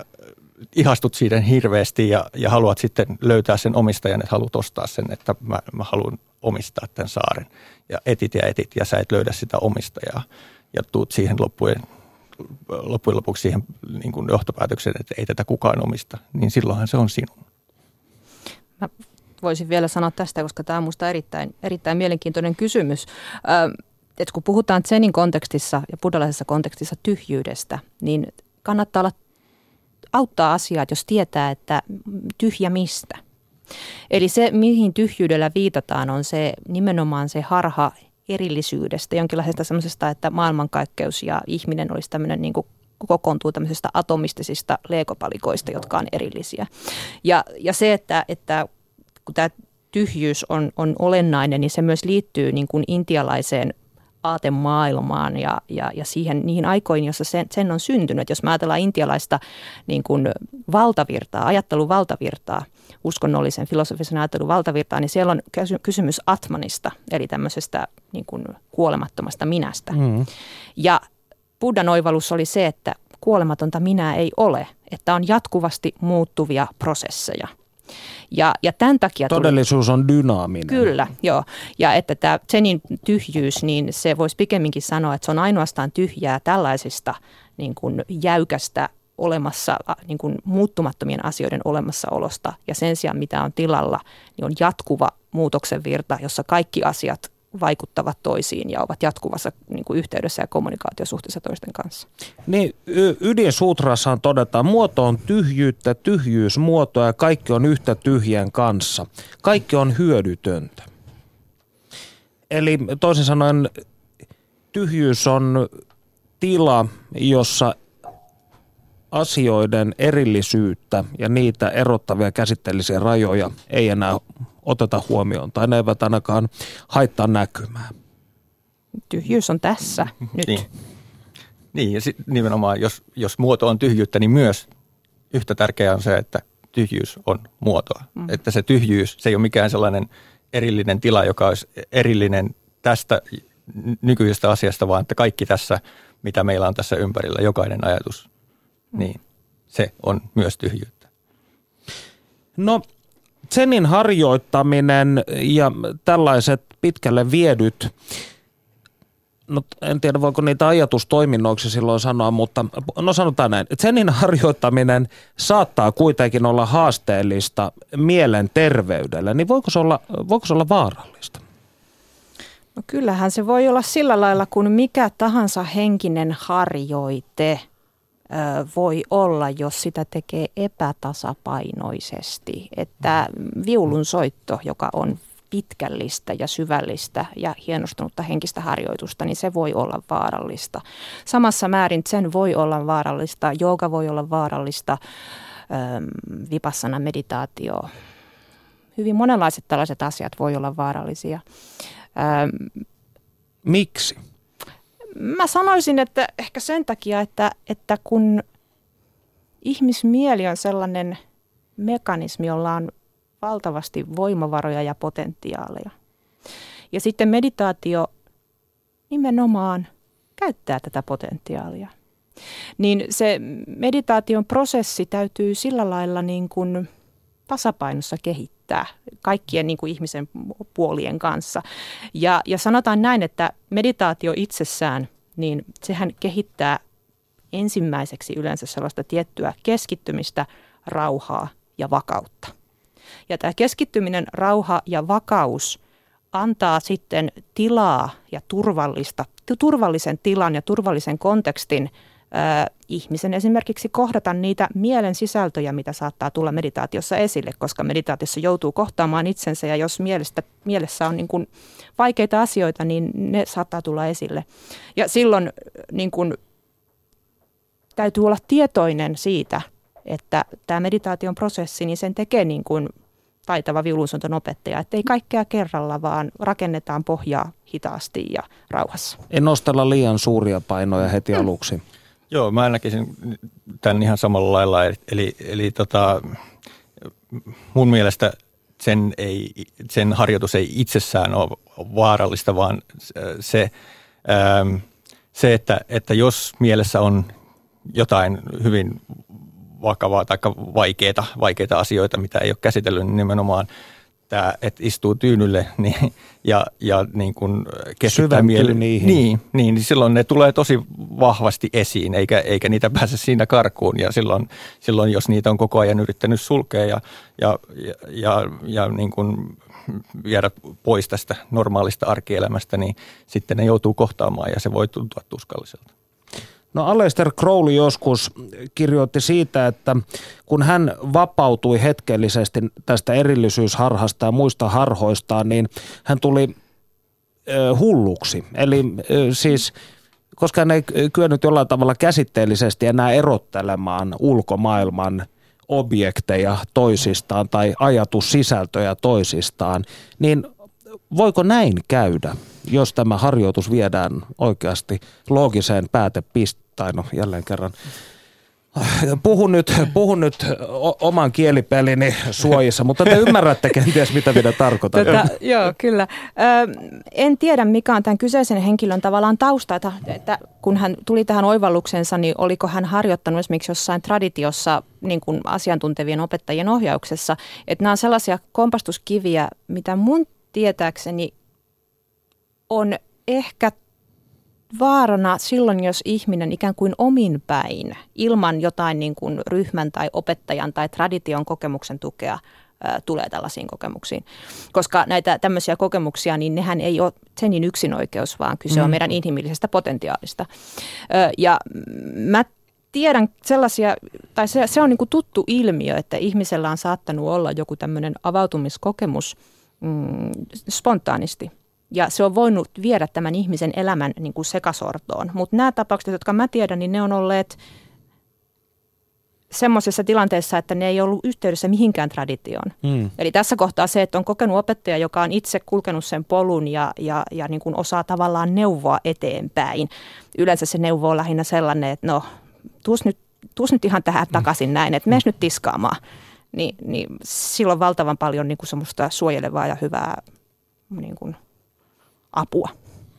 ihastut siitä hirveästi ja, ja haluat sitten löytää sen omistajan, että haluat ostaa sen, että mä, mä haluan omistaa tämän saaren. Ja etit ja etit ja sä et löydä sitä omistajaa ja tuut siihen loppujen, loppujen lopuksi siihen niin kuin johtopäätöksen, että ei tätä kukaan omista, niin silloinhan se on sinun. Mä voisin vielä sanoa tästä, koska tämä on minusta erittäin, erittäin mielenkiintoinen kysymys. että kun puhutaan Zenin kontekstissa ja buddhalaisessa kontekstissa tyhjyydestä, niin kannattaa olla, auttaa asiaa, jos tietää, että tyhjä mistä. Eli se, mihin tyhjyydellä viitataan, on se nimenomaan se harha erillisyydestä, jonkinlaisesta semmoisesta, että maailmankaikkeus ja ihminen olisi tämmöinen niin kuin kokoontuu tämmöisistä atomistisista leekopalikoista, jotka on erillisiä. Ja, ja se, että, että kun tämä tyhjyys on, on olennainen, niin se myös liittyy niin kuin intialaiseen aatemaailmaan ja, ja, ja siihen, niihin aikoihin, jossa sen, sen on syntynyt. Jos me ajatellaan intialaista niin kuin valtavirtaa, ajattelun valtavirtaa, uskonnollisen filosofisen ajattelun valtavirtaa, niin siellä on kysymys atmanista, eli tämmöisestä niin kuin kuolemattomasta minästä. Mm. Ja Buddhan oivallus oli se, että kuolematonta minää ei ole, että on jatkuvasti muuttuvia prosesseja – ja, ja tämän takia... Todellisuus tuli, on dynaaminen. Kyllä, joo. Ja että tämä Zenin tyhjyys, niin se voisi pikemminkin sanoa, että se on ainoastaan tyhjää tällaisista niin kuin jäykästä olemassa, niin kuin muuttumattomien asioiden olemassaolosta. Ja sen sijaan, mitä on tilalla, niin on jatkuva muutoksen virta, jossa kaikki asiat vaikuttavat toisiin ja ovat jatkuvassa niin kuin yhteydessä ja kommunikaatiosuhteessa toisten kanssa. Niin, ydinsutrassaan todetaan, muoto on tyhjyyttä, tyhjyys muotoa ja kaikki on yhtä tyhjän kanssa. Kaikki on hyödytöntä. Eli toisin sanoen tyhjyys on tila, jossa asioiden erillisyyttä ja niitä erottavia käsitteellisiä rajoja ei enää oteta huomioon tai ne eivät ainakaan haittaa näkymää. Tyhjyys on tässä nyt. Niin, niin ja sit nimenomaan jos, jos muoto on tyhjyyttä, niin myös yhtä tärkeää on se, että tyhjyys on muotoa. Mm. Että se tyhjyys, se ei ole mikään sellainen erillinen tila, joka olisi erillinen tästä nykyisestä asiasta, vaan että kaikki tässä, mitä meillä on tässä ympärillä, jokainen ajatus, mm. niin se on myös tyhjyyttä. No Zenin harjoittaminen ja tällaiset pitkälle viedyt, no en tiedä voiko niitä ajatustoiminnoiksi silloin sanoa, mutta no sanotaan näin, Zenin harjoittaminen saattaa kuitenkin olla haasteellista mielen terveydelle, niin voiko se olla, voiko se olla vaarallista? No kyllähän se voi olla sillä lailla kuin mikä tahansa henkinen harjoite – voi olla, jos sitä tekee epätasapainoisesti. Että viulun soitto, joka on pitkällistä ja syvällistä ja hienostunutta henkistä harjoitusta, niin se voi olla vaarallista. Samassa määrin sen voi olla vaarallista, jooga voi olla vaarallista, vipassana meditaatio, hyvin monenlaiset tällaiset asiat voi olla vaarallisia. Miksi? Mä sanoisin, että ehkä sen takia, että, että kun ihmismieli on sellainen mekanismi, jolla on valtavasti voimavaroja ja potentiaaleja. Ja sitten meditaatio nimenomaan käyttää tätä potentiaalia. Niin se meditaation prosessi täytyy sillä lailla niin kuin tasapainossa kehittää kehittää kaikkien niin kuin ihmisen puolien kanssa. Ja, ja sanotaan näin, että meditaatio itsessään, niin sehän kehittää ensimmäiseksi yleensä sellaista tiettyä keskittymistä, rauhaa ja vakautta. Ja tämä keskittyminen, rauha ja vakaus antaa sitten tilaa ja turvallista, turvallisen tilan ja turvallisen kontekstin äh, ihmisen esimerkiksi kohdata niitä mielen sisältöjä, mitä saattaa tulla meditaatiossa esille, koska meditaatiossa joutuu kohtaamaan itsensä ja jos mielestä, mielessä on niin kuin vaikeita asioita, niin ne saattaa tulla esille. Ja silloin niin kuin, täytyy olla tietoinen siitä, että tämä meditaation prosessi, niin sen tekee niin kuin taitava viulunsoiton opettaja, että ei kaikkea kerralla, vaan rakennetaan pohjaa hitaasti ja rauhassa. En nostella liian suuria painoja heti aluksi. Joo, mä näkisin tämän ihan samalla lailla. Eli, eli tota, mun mielestä sen, ei, sen harjoitus ei itsessään ole vaarallista, vaan se, ähm, se että, että jos mielessä on jotain hyvin vakavaa tai vaikeita, vaikeita asioita, mitä ei ole käsitellyt, niin nimenomaan tämä, että istuu tyynylle [LAUGHS] niin, ja, ja niin kuin keskittää mieli. niihin. Niin, niin, niin silloin ne tulee tosi vahvasti esiin, eikä, eikä niitä pääse siinä karkuun. Ja silloin, silloin jos niitä on koko ajan yrittänyt sulkea ja, ja, ja, ja, ja niin kuin viedä pois tästä normaalista arkielämästä, niin sitten ne joutuu kohtaamaan ja se voi tuntua tuskalliselta. No Aleister Crowley joskus kirjoitti siitä, että kun hän vapautui hetkellisesti tästä erillisyysharhasta ja muista harhoistaan, niin hän tuli ö, hulluksi. Eli ö, siis koska hän ei kyennyt jollain tavalla käsitteellisesti enää erottelemaan ulkomaailman objekteja toisistaan tai ajatussisältöjä toisistaan, niin voiko näin käydä, jos tämä harjoitus viedään oikeasti loogiseen päätepisteen, no jälleen kerran Puhun nyt, puhun nyt oman kielipelini suojissa, mutta te ymmärrätte kenties, mitä minä tarkoitan. Tota, joo, kyllä. Ö, en tiedä, mikä on tämän kyseisen henkilön tavallaan tausta, että, että kun hän tuli tähän oivalluksensa, niin oliko hän harjoittanut esimerkiksi jossain traditiossa niin kuin asiantuntevien opettajien ohjauksessa. Että nämä on sellaisia kompastuskiviä, mitä mun tietääkseni on ehkä vaarana silloin, jos ihminen ikään kuin omin päin, ilman jotain niin kuin ryhmän tai opettajan tai tradition kokemuksen tukea, tulee tällaisiin kokemuksiin. Koska näitä tämmöisiä kokemuksia, niin nehän ei ole senin yksinoikeus, vaan kyse mm. on meidän inhimillisestä potentiaalista. Ja mä tiedän sellaisia, tai se, se on niin kuin tuttu ilmiö, että ihmisellä on saattanut olla joku tämmöinen avautumiskokemus – mm, spontaanisti. Ja se on voinut viedä tämän ihmisen elämän niin kuin sekasortoon. Mutta nämä tapaukset, jotka mä tiedän, niin ne on olleet semmoisessa tilanteessa, että ne ei ollut yhteydessä mihinkään traditioon. Mm. Eli tässä kohtaa se, että on kokenut opettaja, joka on itse kulkenut sen polun ja, ja, ja niin kuin osaa tavallaan neuvoa eteenpäin. Yleensä se neuvo on lähinnä sellainen, että no, tuus nyt, tuus nyt ihan tähän takaisin näin, että mene nyt tiskaamaan niin, niin sillä on valtavan paljon niin kuin semmoista suojelevaa ja hyvää niin kuin, apua.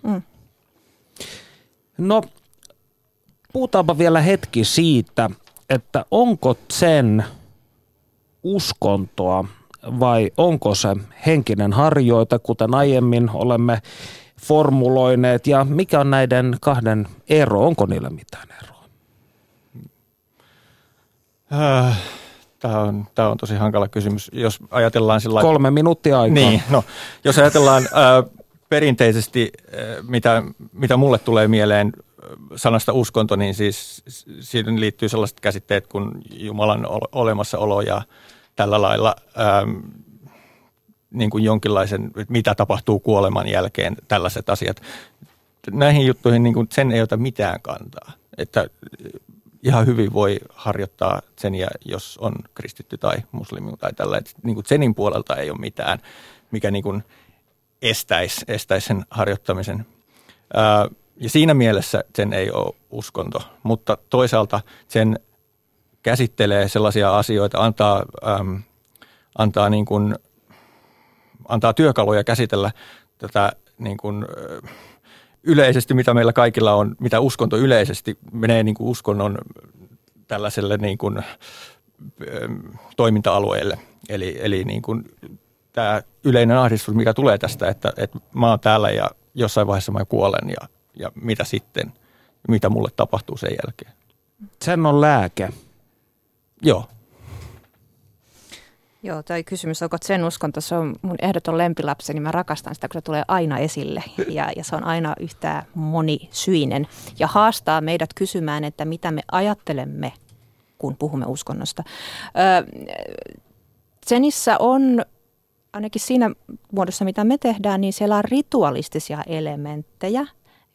Mm. No, puhutaanpa vielä hetki siitä, että onko sen uskontoa vai onko se henkinen harjoite, kuten aiemmin olemme formuloineet, ja mikä on näiden kahden ero, onko niillä mitään eroa? Äh, Tämä on, tämä on tosi hankala kysymys. Jos ajatellaan sillä Kolme minuuttia aikaa. Niin, no, jos ajatellaan ää, perinteisesti, ää, mitä, mitä mulle tulee mieleen sanasta uskonto, niin siis siihen liittyy sellaiset käsitteet kuin Jumalan olemassaolo ja tällä lailla ää, niin kuin jonkinlaisen, mitä tapahtuu kuoleman jälkeen, tällaiset asiat. Näihin juttuihin niin kuin sen ei ota mitään kantaa. Että ihan hyvin voi harjoittaa seniä, jos on kristitty tai muslimi tai tällä. Et niin kuin senin puolelta ei ole mitään, mikä niin kuin estäisi, estäisi sen harjoittamisen. Ää, ja siinä mielessä sen ei ole uskonto, mutta toisaalta sen käsittelee sellaisia asioita, antaa, äm, antaa, niin kuin, antaa työkaluja käsitellä tätä niin kuin, yleisesti, mitä meillä kaikilla on, mitä uskonto yleisesti menee niin kuin uskonnon tällaiselle niin kuin, toiminta-alueelle. Eli, eli niin kuin tämä yleinen ahdistus, mikä tulee tästä, että, että mä oon täällä ja jossain vaiheessa mä kuolen ja, ja mitä sitten, mitä mulle tapahtuu sen jälkeen. Sen on lääke. Joo. Joo, toi kysymys, onko sen uskonto, se on mun ehdoton lempilapsi, niin mä rakastan sitä, kun se tulee aina esille ja, ja se on aina yhtä monisyinen ja haastaa meidät kysymään, että mitä me ajattelemme, kun puhumme uskonnosta. Öö, on ainakin siinä muodossa, mitä me tehdään, niin siellä on ritualistisia elementtejä.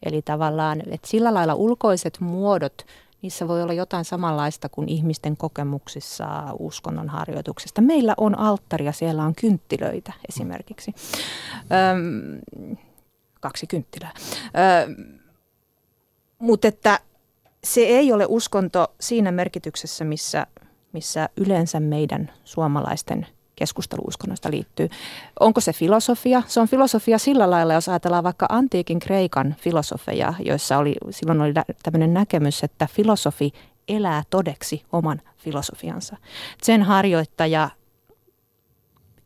Eli tavallaan, että sillä lailla ulkoiset muodot, niissä voi olla jotain samanlaista kuin ihmisten kokemuksissa uskonnon harjoituksesta. Meillä on alttari ja siellä on kynttilöitä esimerkiksi. Öm, kaksi kynttilää. Mutta että se ei ole uskonto siinä merkityksessä, missä, missä yleensä meidän suomalaisten keskusteluuskonnosta liittyy. Onko se filosofia? Se on filosofia sillä lailla, jos ajatellaan vaikka antiikin Kreikan filosofeja, joissa oli, silloin oli tämmöinen näkemys, että filosofi elää todeksi oman filosofiansa. Sen harjoittaja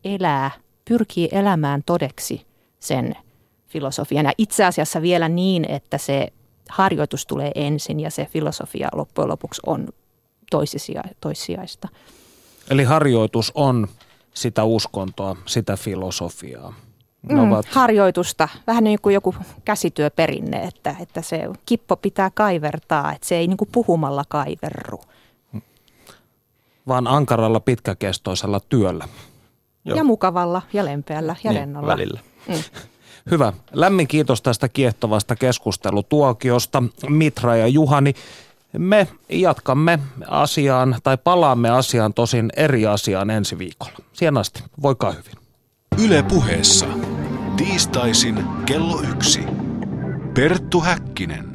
elää, pyrkii elämään todeksi sen filosofian. Ja itse asiassa vielä niin, että se harjoitus tulee ensin ja se filosofia loppujen lopuksi on toissijaista. Eli harjoitus on sitä uskontoa, sitä filosofiaa. Ne mm, ovat... Harjoitusta, vähän niin kuin joku käsityöperinne, että, että se kippo pitää kaivertaa, että se ei niin kuin puhumalla kaiverru. Vaan ankaralla pitkäkestoisella työllä. Joo. Ja mukavalla ja lempeällä ja niin, rennolla. Välillä. Mm. [LAUGHS] Hyvä. Lämmin kiitos tästä kiehtovasta keskustelutuokiosta. Mitra ja Juhani. Me jatkamme asiaan tai palaamme asiaan tosin eri asiaan ensi viikolla. Siihen asti, voikaa hyvin. Yle puheessa. Tiistaisin kello yksi. Perttu Häkkinen.